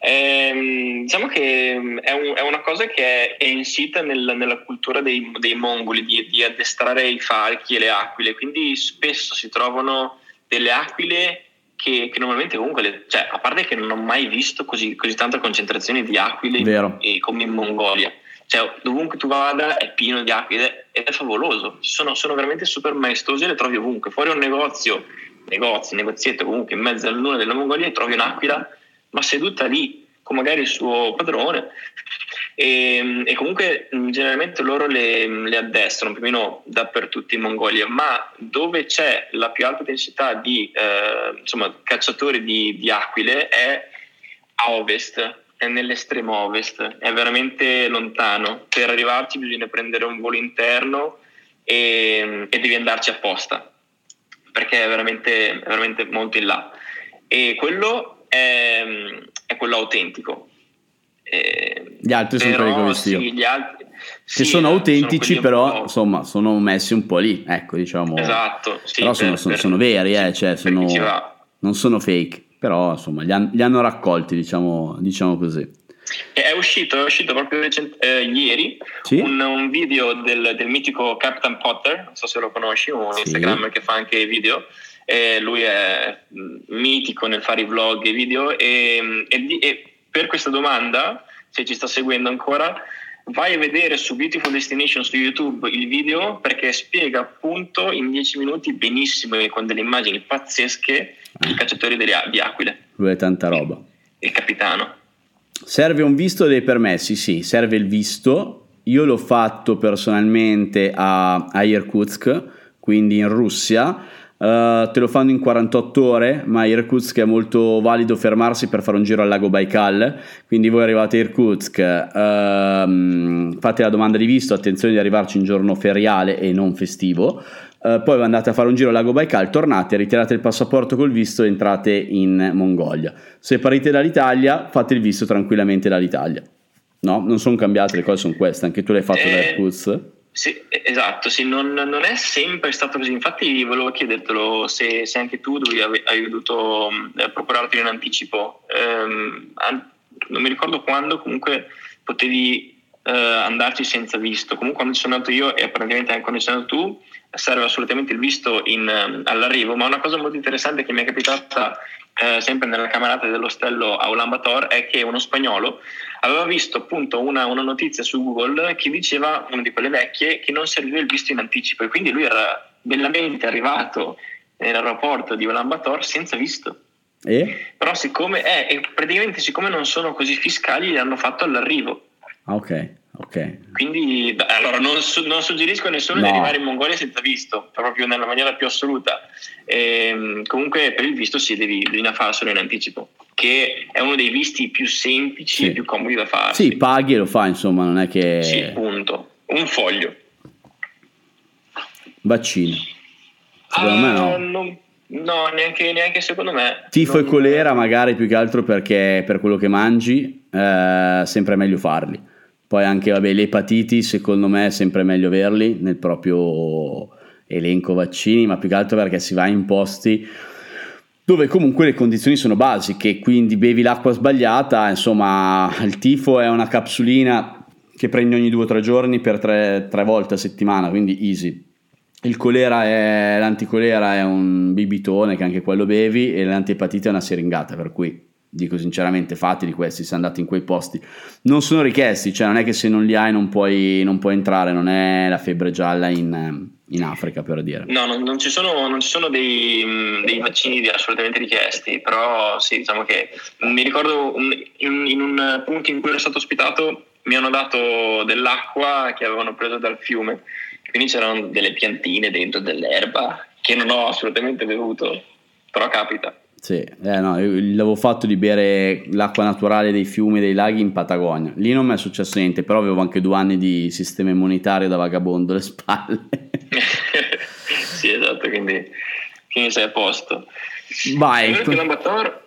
ehm, diciamo che è, un, è, una cosa che è, è insita nel, nella cultura dei, dei mongoli di, di addestrare i falchi e le aquile, quindi spesso si trovano delle aquile che, che, normalmente comunque, le, cioè, a parte che non ho mai visto così, così tanta concentrazione di aquile Vero. come in Mongolia, cioè dovunque tu vada è pieno di aquile ed è favoloso, sono, sono veramente super maestosi e le trovi ovunque, fuori un negozio, negozio, negozietto comunque in mezzo alla luna della Mongolia trovi un'aquila ma seduta lì con magari il suo padrone e, e comunque generalmente loro le, le, addestrano più o meno dappertutto in Mongolia, ma dove c'è la più alta densità di eh, insomma, cacciatori di, di aquile è a ovest, è nell'estremo ovest, è veramente lontano. Per arrivarci bisogna prendere un volo interno e, e devi andarci apposta, perché è veramente, veramente molto in là. E quello è, è quello autentico eh, gli altri sono quelli che ho visto sì, io. Altri, che sì, sono autentici, sono però insomma sono messi un po' lì, ecco diciamo. Esatto, sì, però sono, per, sono, sono veri, eh, cioè sono, non sono fake, però insomma li, han, li hanno raccolti, diciamo, diciamo, così. È uscito, è uscito proprio recent, eh, ieri sì? un, un, video del, del, mitico Captain Potter, non so se lo conosci, un sì. Instagram che fa anche video. Eh, lui è mitico nel fare i vlog e video e, e, e per questa domanda, se ci sta seguendo ancora, vai a vedere su Beautiful Destination su YouTube il video perché spiega appunto in 10 minuti benissimo e con delle immagini pazzesche i cacciatori delle, di aquile. Lui è tanta roba. Il capitano. Serve un visto dei permessi? Sì, serve il visto. Io l'ho fatto personalmente a, a Irkutsk, quindi in Russia Uh, te lo fanno in 48 ore, ma Irkutsk è molto valido fermarsi per fare un giro al lago Baikal. Quindi voi arrivate a Irkutsk, uh, fate la domanda di visto, attenzione di arrivarci in giorno feriale e non festivo. Uh, poi andate a fare un giro al lago Baikal, tornate, ritirate il passaporto col visto e entrate in Mongolia. Se partite dall'Italia, fate il visto tranquillamente dall'Italia. No, non sono cambiate, le cose sono queste. Anche tu l'hai fatto eh... da Irkutsk. Sì, esatto, sì, non, non, è sempre stato così. Infatti, volevo chiedertelo se, se anche tu dovevi, hai dovuto eh, procurarti in anticipo. Um, non mi ricordo quando, comunque potevi uh, andarci senza visto. Comunque, quando ci sono andato io e praticamente anche quando ci sei andato tu, serve assolutamente il visto in, um, all'arrivo. Ma una cosa molto interessante che mi è capitata eh, sempre nella camerata dell'ostello a Ulaanbaatar è che uno spagnolo aveva visto appunto una, una, notizia su Google che diceva, una di quelle vecchie, che non serviva il visto in anticipo e quindi lui era bellamente arrivato nell'aeroporto di Ulaanbaatar senza visto. E? Però siccome, eh, praticamente siccome non sono così fiscali, li hanno fatto all'arrivo. Ah, ok. Okay. Quindi allora, non, non, suggerisco a nessuno no. di arrivare in Mongolia senza visto, proprio nella maniera più assoluta. E, ehm, comunque per il visto sì, devi, bisogna farselo in anticipo, che è uno dei visti più semplici sì. e più comodi da fare. Sì, paghi e lo fai, insomma, non è che... Sì, punto. Un foglio. Vaccino. Secondo uh, me no. Ah, non, no, neanche, neanche, secondo me. Tifo non... e colera magari più che altro perché per quello che mangi eh, sempre è meglio farli poi anche vabbè, le epatiti, secondo me è sempre meglio averli nel proprio elenco vaccini, ma più che altro perché si va in posti dove comunque le condizioni sono basiche, quindi bevi l'acqua sbagliata, insomma il tifo è una capsulina che prendi ogni due o tre giorni per tre, tre volte a settimana, quindi easy. Il colera è, l'anticolera è un bibitone che anche quello bevi e l'antiepatite è una seringata, per cui dico sinceramente fatti di questi se andate in quei posti non sono richiesti cioè non è che se non li hai non puoi, non puoi entrare non è la febbre gialla in, in Africa per dire. No non, non ci sono, non ci sono dei, dei, vaccini assolutamente richiesti però sì diciamo che mi ricordo in, in un punto in cui ero stato ospitato mi hanno dato dell'acqua che avevano preso dal fiume. Quindi c'erano delle piantine dentro dell'erba che non ho assolutamente bevuto però capita sì, eh, no, l'avevo fatto di bere l'acqua naturale dei fiumi e dei laghi in Patagonia. Lì non mi è successo niente, però avevo anche due anni di sistema immunitario da vagabondo alle spalle. sì, esatto, quindi, quindi sei a posto. Vai. Lambator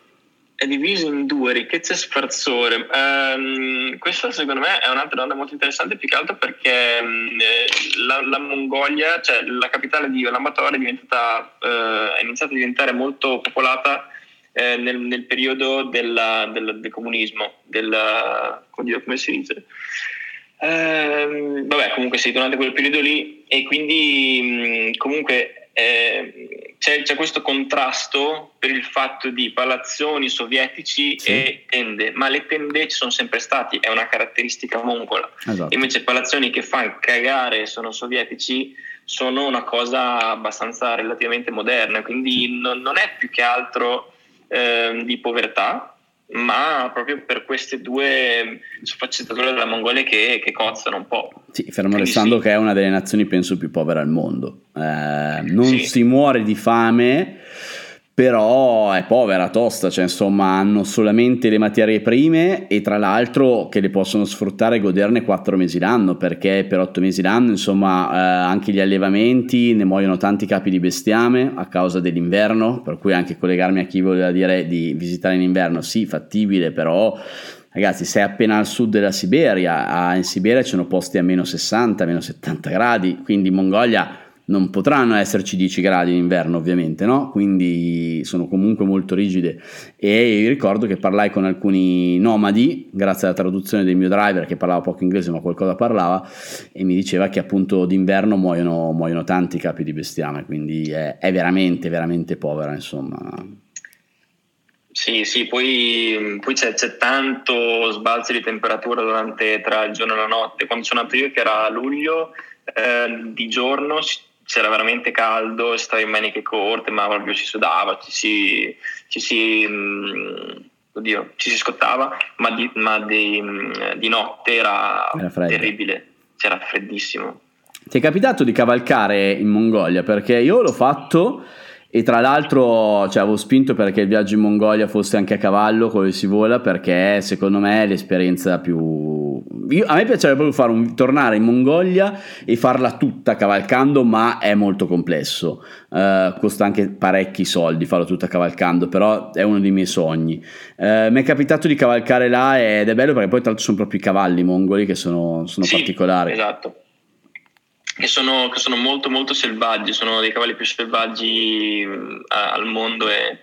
è diviso in due, ricchezza e sfarzore. Um, questa secondo me è un'altra domanda molto interessante, più che altro perché um, la, la, Mongolia, cioè la capitale di Ulaanbaatar, è, uh, è iniziata a diventare molto popolata uh, nel, nel, periodo della, del, del, comunismo, del, come si dice? Uh, vabbè, comunque sì, durante quel periodo lì e quindi um, comunque eh, c'è, c'è, questo contrasto per il fatto di palazzoni sovietici sì. e tende, ma le tende ci sono sempre stati, è una caratteristica mongola. Esatto. Invece palazzoni che fanno cagare sono sovietici sono una cosa abbastanza relativamente moderna, quindi non, non è più che altro eh, di povertà, ma proprio per queste due sfaccettature della Mongolia che, che cozzano un po'. Sì, fermo restando sì. che è una delle nazioni penso più povere al mondo. Eh, non sì. si muore di fame, però è povera, tosta, cioè insomma hanno solamente le materie prime e tra l'altro che le possono sfruttare e goderne 4 mesi l'anno perché per 8 mesi l'anno insomma eh, anche gli allevamenti ne muoiono tanti capi di bestiame a causa dell'inverno, per cui anche collegarmi a chi voleva dire di visitare in inverno, sì fattibile però ragazzi sei appena al sud della Siberia, in Siberia ci sono posti a meno 60, meno 70 gradi, quindi in Mongolia non potranno esserci 10 gradi in inverno ovviamente, no? quindi sono comunque molto rigide e ricordo che parlai con alcuni nomadi grazie alla traduzione del mio driver che parlava poco inglese ma qualcosa parlava e mi diceva che appunto d'inverno muoiono, muoiono tanti capi di bestiame, quindi è, è veramente veramente povera insomma. Sì, sì, poi, poi c'è, c'è, tanto sbalzo di temperatura durante, tra il giorno e la notte. Quando sono andato io, che era a luglio, eh, di giorno c'era veramente caldo, stava in maniche corte, ma proprio si sudava, ci si, ci si, mh, mm, oddio, ci si scottava, ma di, ma di, mm, di notte era, era terribile, c'era freddissimo. Ti è capitato di cavalcare in Mongolia? Perché io l'ho fatto e tra l'altro cioè, avevo spinto perché il viaggio in Mongolia fosse anche a cavallo, come si vola, perché secondo me è l'esperienza più... Io, a me piacerebbe proprio un, tornare in Mongolia e farla tutta cavalcando, ma è molto complesso. Uh, costa anche parecchi soldi farlo tutta cavalcando, però è uno dei miei sogni. Uh, mi è capitato di cavalcare là ed è bello perché poi tra l'altro sono proprio i cavalli mongoli che sono, sono sì, particolari. Esatto che sono, che sono, molto molto selvaggi, sono dei cavalli più selvaggi uh, al mondo e,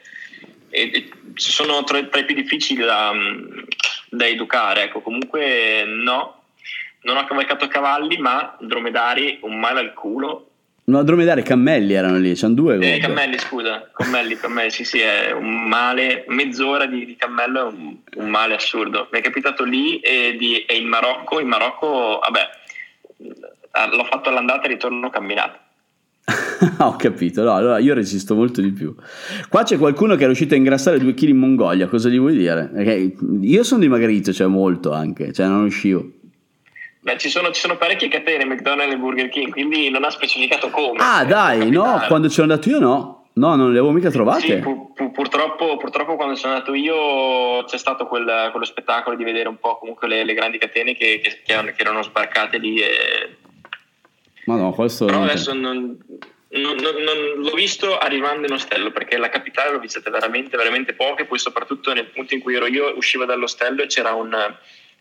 e, e sono tra, tra, i più difficili da, da, educare. Ecco, comunque no, non ho cavalcato cavalli, ma dromedari, un male al culo. No, dromedari, cammelli erano lì, c'erano due. Eh, cammelli, scusa, cammelli, cammelli, sì, sì, è un male, mezz'ora di, di cammello è un, un, male assurdo. Mi è capitato lì e, di, e in Marocco, in Marocco, vabbè, l'ho fatto all'andata e ritorno camminato. Ho capito, no, allora io resisto molto di più. Qua c'è qualcuno che è riuscito a ingrassare due kg in Mongolia, cosa gli vuoi dire? Perché io sono dimagrito, cioè molto anche, cioè non riuscivo. Beh, ci sono, ci sono parecchie catene, McDonald's e Burger King, quindi non ha specificato come. Ah, dai, no, quando ci sono andato io no. No, non le avevo mica trovate. Sì, pu- pu- purtroppo, purtroppo, quando sono andato io c'è stato quel, quello spettacolo di vedere un po' comunque le, le grandi catene che, che, che, erano sbarcate lì e ma no, questo Però adesso non, non, non, non, l'ho visto arrivando in ostello perché la capitale l'ho vista veramente, veramente poche. Poi, soprattutto nel punto in cui ero io, usciva dall'ostello e c'era un,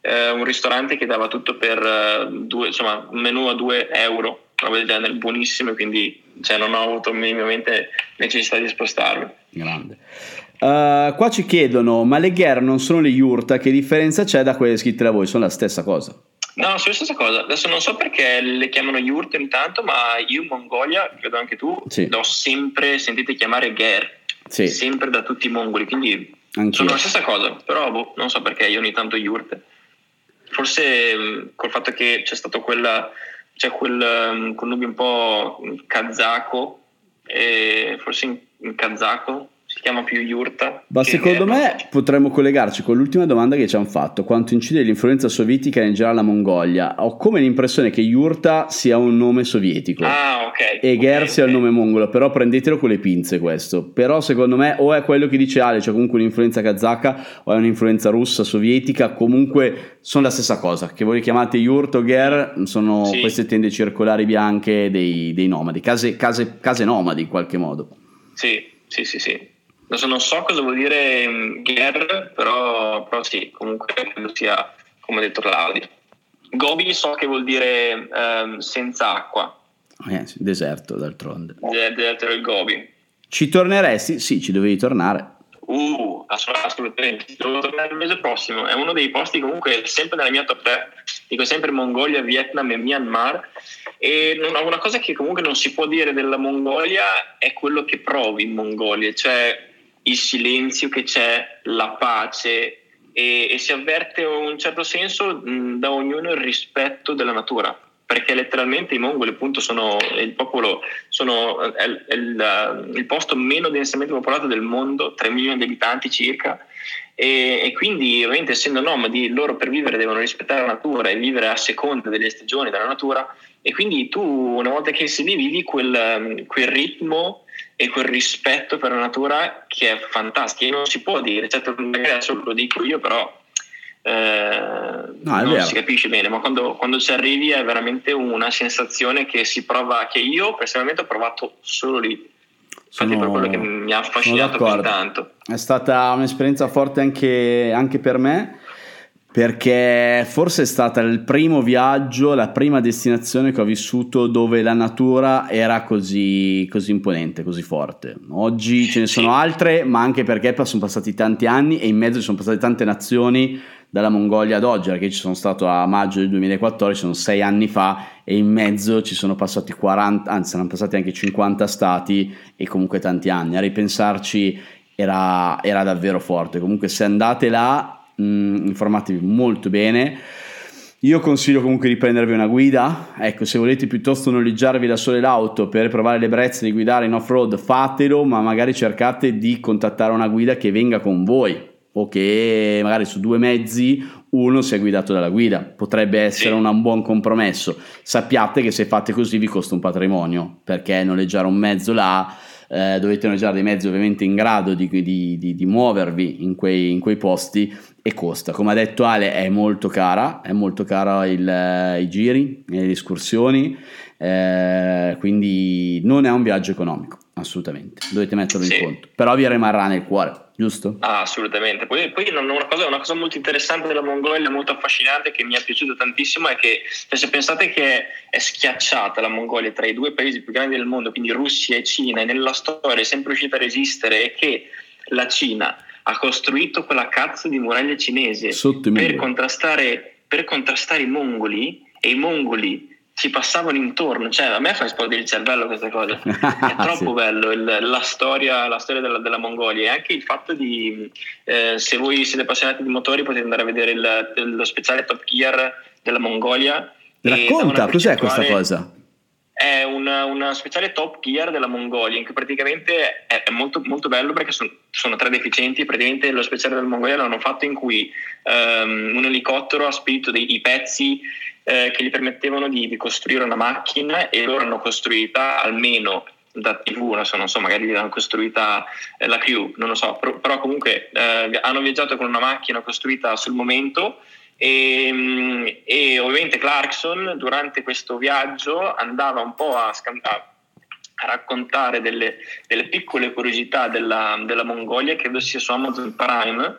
eh, un ristorante che dava tutto per uh, due, insomma, un menù a 2 euro, roba del genere, buonissimo. Quindi cioè, non ho avuto minimamente necessità di spostarmi. Grande. Uh, qua ci chiedono: ma le guerre non sono le yurta? Che differenza c'è da quelle scritte da voi? Sono la stessa cosa. No, sulla stessa cosa. Adesso non so perché le chiamano yurt ogni tanto, ma io in Mongolia, credo anche tu, sì. l'ho sempre sentito chiamare ger. Sì. Sempre da tutti i mongoli, quindi Anch'io. sono la stessa cosa, però boh, non so perché io ogni tanto yurt. Forse mm, col fatto che c'è stato quella, c'è quel um, connubio un po' kazako, e forse in, in kazako si chiama più Yurta. Ma secondo è... me potremmo collegarci con l'ultima domanda che ci hanno fatto: quanto incide l'influenza sovietica in generale la Mongolia? Ho come l'impressione che Yurta sia un nome sovietico ah, okay. e Ger sia okay. il nome mongolo, però prendetelo con le pinze questo. Però secondo me o è quello che dice Ale, cioè comunque un'influenza kazaka, o è un'influenza russa, sovietica, comunque sono la stessa cosa. Che voi chiamate Yurt o Ger, sono sì. queste tende circolari bianche dei, dei nomadi, case, case, case nomadi in qualche modo. Sì, sì, sì, sì. Adesso non so cosa vuol dire mm, Ger, però, però sì, comunque credo sia come ha detto Claudio. Gobi so che vuol dire um, senza acqua. Eh, deserto d'altronde. Deserto del Gobi. Ci torneresti? Sì, ci dovevi tornare. Uh, assolutamente, devo tornare il mese prossimo. È uno dei posti comunque sempre nella mia top 3. Dico sempre Mongolia, Vietnam e Myanmar E una cosa che comunque non si può dire della Mongolia è quello che provi in Mongolia, cioè il silenzio che c'è, la pace e, e si avverte in un certo senso mh, da ognuno il rispetto della natura perché letteralmente i mongoli appunto sono il popolo sono è, è il, il, posto meno densamente popolato del mondo 3 milioni di abitanti circa e, e, quindi ovviamente essendo nomadi loro per vivere devono rispettare la natura e vivere a seconda delle stagioni della natura e quindi tu una volta che lì vivi quel, quel ritmo e quel rispetto per la natura che è fantastico e non si può dire, certo adesso lo dico io però eh, no, non vero. si capisce bene, ma quando, quando, ci arrivi è veramente una sensazione che si prova, che io personalmente ho provato solo lì. Infatti sono, per quello che mi ha affascinato così tanto. È stata un'esperienza forte anche, anche per me perché forse è stata il primo viaggio, la prima destinazione che ho vissuto dove la natura era così, così imponente, così forte. Oggi ce ne sono altre, ma anche perché sono passati tanti anni e in mezzo ci sono passate tante nazioni dalla Mongolia ad oggi, perché ci sono stato a maggio del 2014, sono sei anni fa, e in mezzo ci sono passati 40, anzi saranno passati anche 50 stati e comunque tanti anni. A ripensarci era, era davvero forte. Comunque se andate là mh, mm, informatevi molto bene. Io consiglio comunque di prendervi una guida, ecco se volete piuttosto noleggiarvi da sole l'auto per provare le brezze di guidare in off-road fatelo, ma magari cercate di contattare una guida che venga con voi o che magari su due mezzi uno sia guidato dalla guida, potrebbe essere un buon compromesso. Sappiate che se fate così vi costa un patrimonio, perché noleggiare un mezzo là eh, dovete noleggiare dei mezzi ovviamente in grado di, di, di, di muovervi in quei, in quei, posti e costa. Come ha detto Ale è molto cara, è molto cara il, eh, i giri, le escursioni, eh, quindi non è un viaggio economico, assolutamente, dovete metterlo sì. in conto, però vi rimarrà nel cuore giusto? Ah, assolutamente. Poi, poi una, cosa, una, cosa, molto interessante della Mongolia, molto affascinante, che mi è piaciuta tantissimo, è che cioè, se pensate che è schiacciata la Mongolia tra i due paesi più grandi del mondo, quindi Russia e Cina, e nella storia è sempre riuscita a resistere e che la Cina ha costruito quella cazzo di muraglia cinese per contrastare, per contrastare i mongoli e i mongoli ci passavano intorno, cioè a me fa esplodere il cervello queste cose, è troppo sì. bello il, la storia, la storia della, della, Mongolia e anche il fatto di, eh, se voi siete appassionati di motori potete andare a vedere il, lo speciale Top Gear della Mongolia. Racconta, cos'è questa cosa? È una, una, speciale Top Gear della Mongolia in cui praticamente è, molto, molto, bello perché sono, sono, tre deficienti, praticamente lo speciale della Mongolia l'hanno fatto in cui um, un elicottero ha spedito dei pezzi eh, che gli permettevano di, di, costruire una macchina e loro hanno costruita almeno da TV, non so, non so magari l'hanno costruita eh, la crew, non lo so, però, però comunque eh, hanno viaggiato con una macchina costruita sul momento e, mm, e, ovviamente Clarkson durante questo viaggio andava un po' a, a, a raccontare delle, delle, piccole curiosità della, della Mongolia, credo sia su Amazon Prime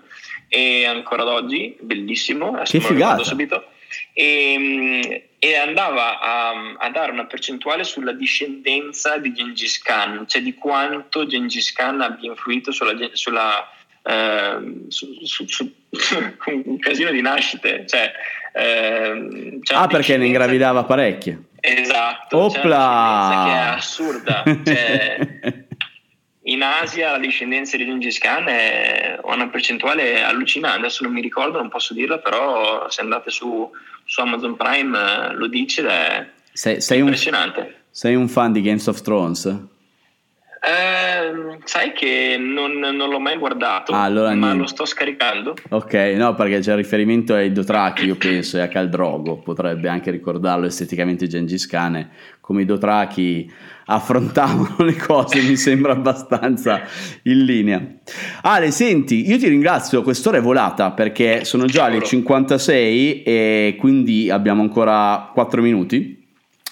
e ancora ad oggi, bellissimo, che figata. subito e, e andava a, a, dare una percentuale sulla discendenza di Gengis Khan, cioè di quanto Gengis Khan abbia influito sulla, sulla eh, su, su, su, un casino di nascite. Cioè, eh, ah, perché ne ingravidava parecchie. Esatto, Opla! che è assurda. Cioè, in Asia la discendenza di Gengis Khan è una percentuale allucinante, adesso non mi ricordo, non posso dirla, però se andate su, su Amazon Prime eh, lo dice ed è sei, sei impressionante. Un, sei un fan di Games of Thrones? Eh, sai che non, non, l'ho mai guardato, ah, allora ma niente. lo sto scaricando. Ok, no, perché c'è riferimento ai Dothraki, io penso, e a Caldrogo, potrebbe anche ricordarlo esteticamente Gengis Khan, come i Dothraki affrontavano le cose, mi sembra abbastanza in linea. Ale, senti, io ti ringrazio, quest'ora è volata perché sono già le 56 e quindi abbiamo ancora 4 minuti.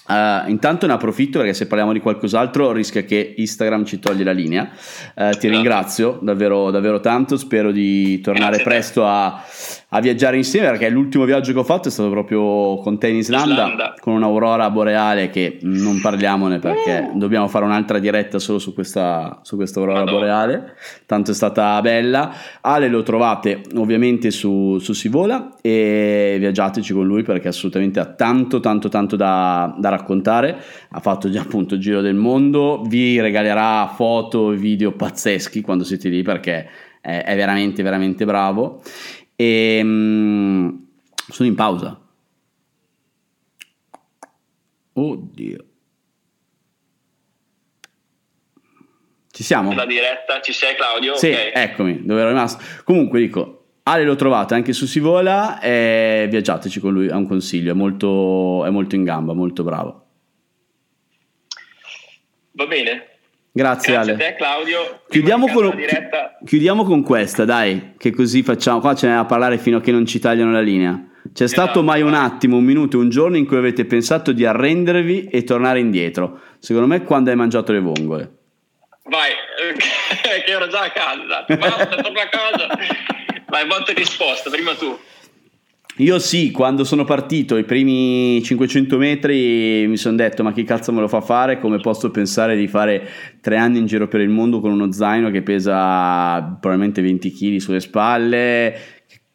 Uh, intanto ne approfitto perché se parliamo di qualcos'altro rischia che Instagram ci toglie la linea. Uh, ti ringrazio davvero, davvero tanto. Spero di tornare presto a, a, viaggiare insieme perché l'ultimo viaggio che ho fatto è stato proprio con te in Islanda, Islanda. con un'aurora boreale che non parliamone perché uh. dobbiamo fare un'altra diretta solo su questa, su questa aurora Madonna. boreale. Tanto è stata bella. Ale lo trovate ovviamente su, su Sivola e viaggiateci con lui perché assolutamente ha tanto, tanto, tanto da, da raccontare, ha fatto già appunto il giro del mondo, vi regalerà foto e video pazzeschi quando siete lì perché è veramente veramente bravo e um, sono in pausa. Oddio. Ci siamo? La diretta, ci sei Claudio? Sì, okay. eccomi, dove ero rimasto. Comunque dico, Ale lo trovate anche su Sivola e viaggiateci con lui, è un consiglio, è molto, è molto in gamba, molto bravo. Va bene. Grazie, Grazie Ale. a te Claudio. Chiudiamo con, chiudiamo con, questa, dai, che così facciamo. Qua ce n'è a parlare fino a che non ci tagliano la linea. C'è esatto, stato mai un attimo, un minuto, un giorno in cui avete pensato di arrendervi e tornare indietro? Secondo me quando hai mangiato le vongole. Vai, che ero già a casa, basta, torna a casa. Vai, volta e risposta, prima tu. Io sì, quando sono partito i primi 500 metri mi sono detto ma chi cazzo me lo fa fare? Come posso pensare di fare tre anni in giro per il mondo con uno zaino che pesa probabilmente 20 kg sulle spalle?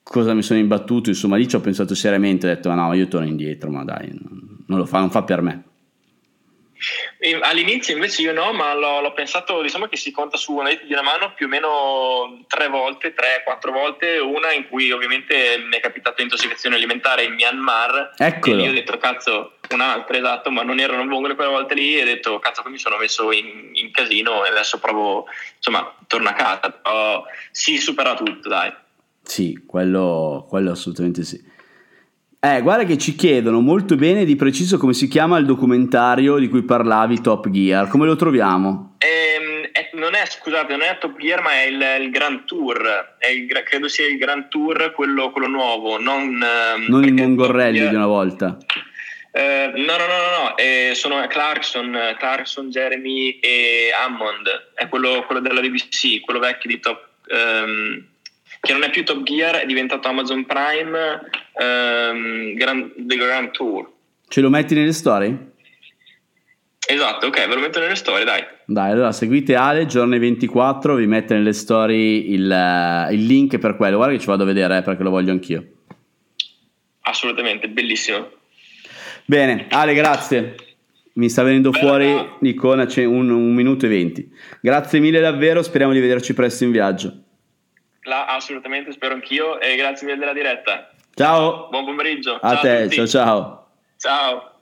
Cosa mi sono imbattuto? Insomma lì ci ho pensato seriamente, ho detto ma no io torno indietro, ma dai, non lo fa, non fa per me. All'inizio invece io no, ma l'ho, l'ho, pensato, diciamo che si conta su una dita di una mano più o meno tre volte, tre, quattro volte, una in cui ovviamente mi è capitato intossicazione alimentare in Myanmar Eccolo. e io ho detto cazzo, un'altra esatto, ma non erano vongole quelle volte lì e ho detto cazzo poi mi sono messo in, in casino e adesso provo, insomma, torno a casa, però si supera tutto dai. Sì, quello, quello assolutamente sì. Eh, guarda che ci chiedono molto bene di preciso come si chiama il documentario di cui parlavi, Top Gear. Come lo troviamo? Ehm, è, non è, scusate, non è Top Gear, ma è il, il Grand Tour. Il, credo sia il Grand Tour, quello, quello nuovo, non, ehm, non il Mongorelli di una volta. Eh, no, no, no, no, no. Eh, sono Clarkson, Clarkson, Jeremy e Hammond. È quello, quello della BBC, quello vecchio di Top. Um, che non è più Top Gear, è diventato Amazon Prime um, Grand, The Grand Tour. Ce lo metti nelle storie? Esatto, ok, ve lo metto nelle storie, dai. Dai, allora seguite Ale, giorni 24, vi mette nelle storie il, uh, il, link per quello. Guarda che ci vado a vedere eh, perché lo voglio anch'io. Assolutamente, bellissimo. Bene, Ale, grazie. Mi sta venendo Bella. fuori l'icona, c'è un, un minuto e venti. Grazie mille davvero, speriamo di vederci presto in viaggio. La, assolutamente, spero anch'io e grazie mille della diretta. Ciao. Buon pomeriggio. A ciao te, a ciao ciao. Ciao.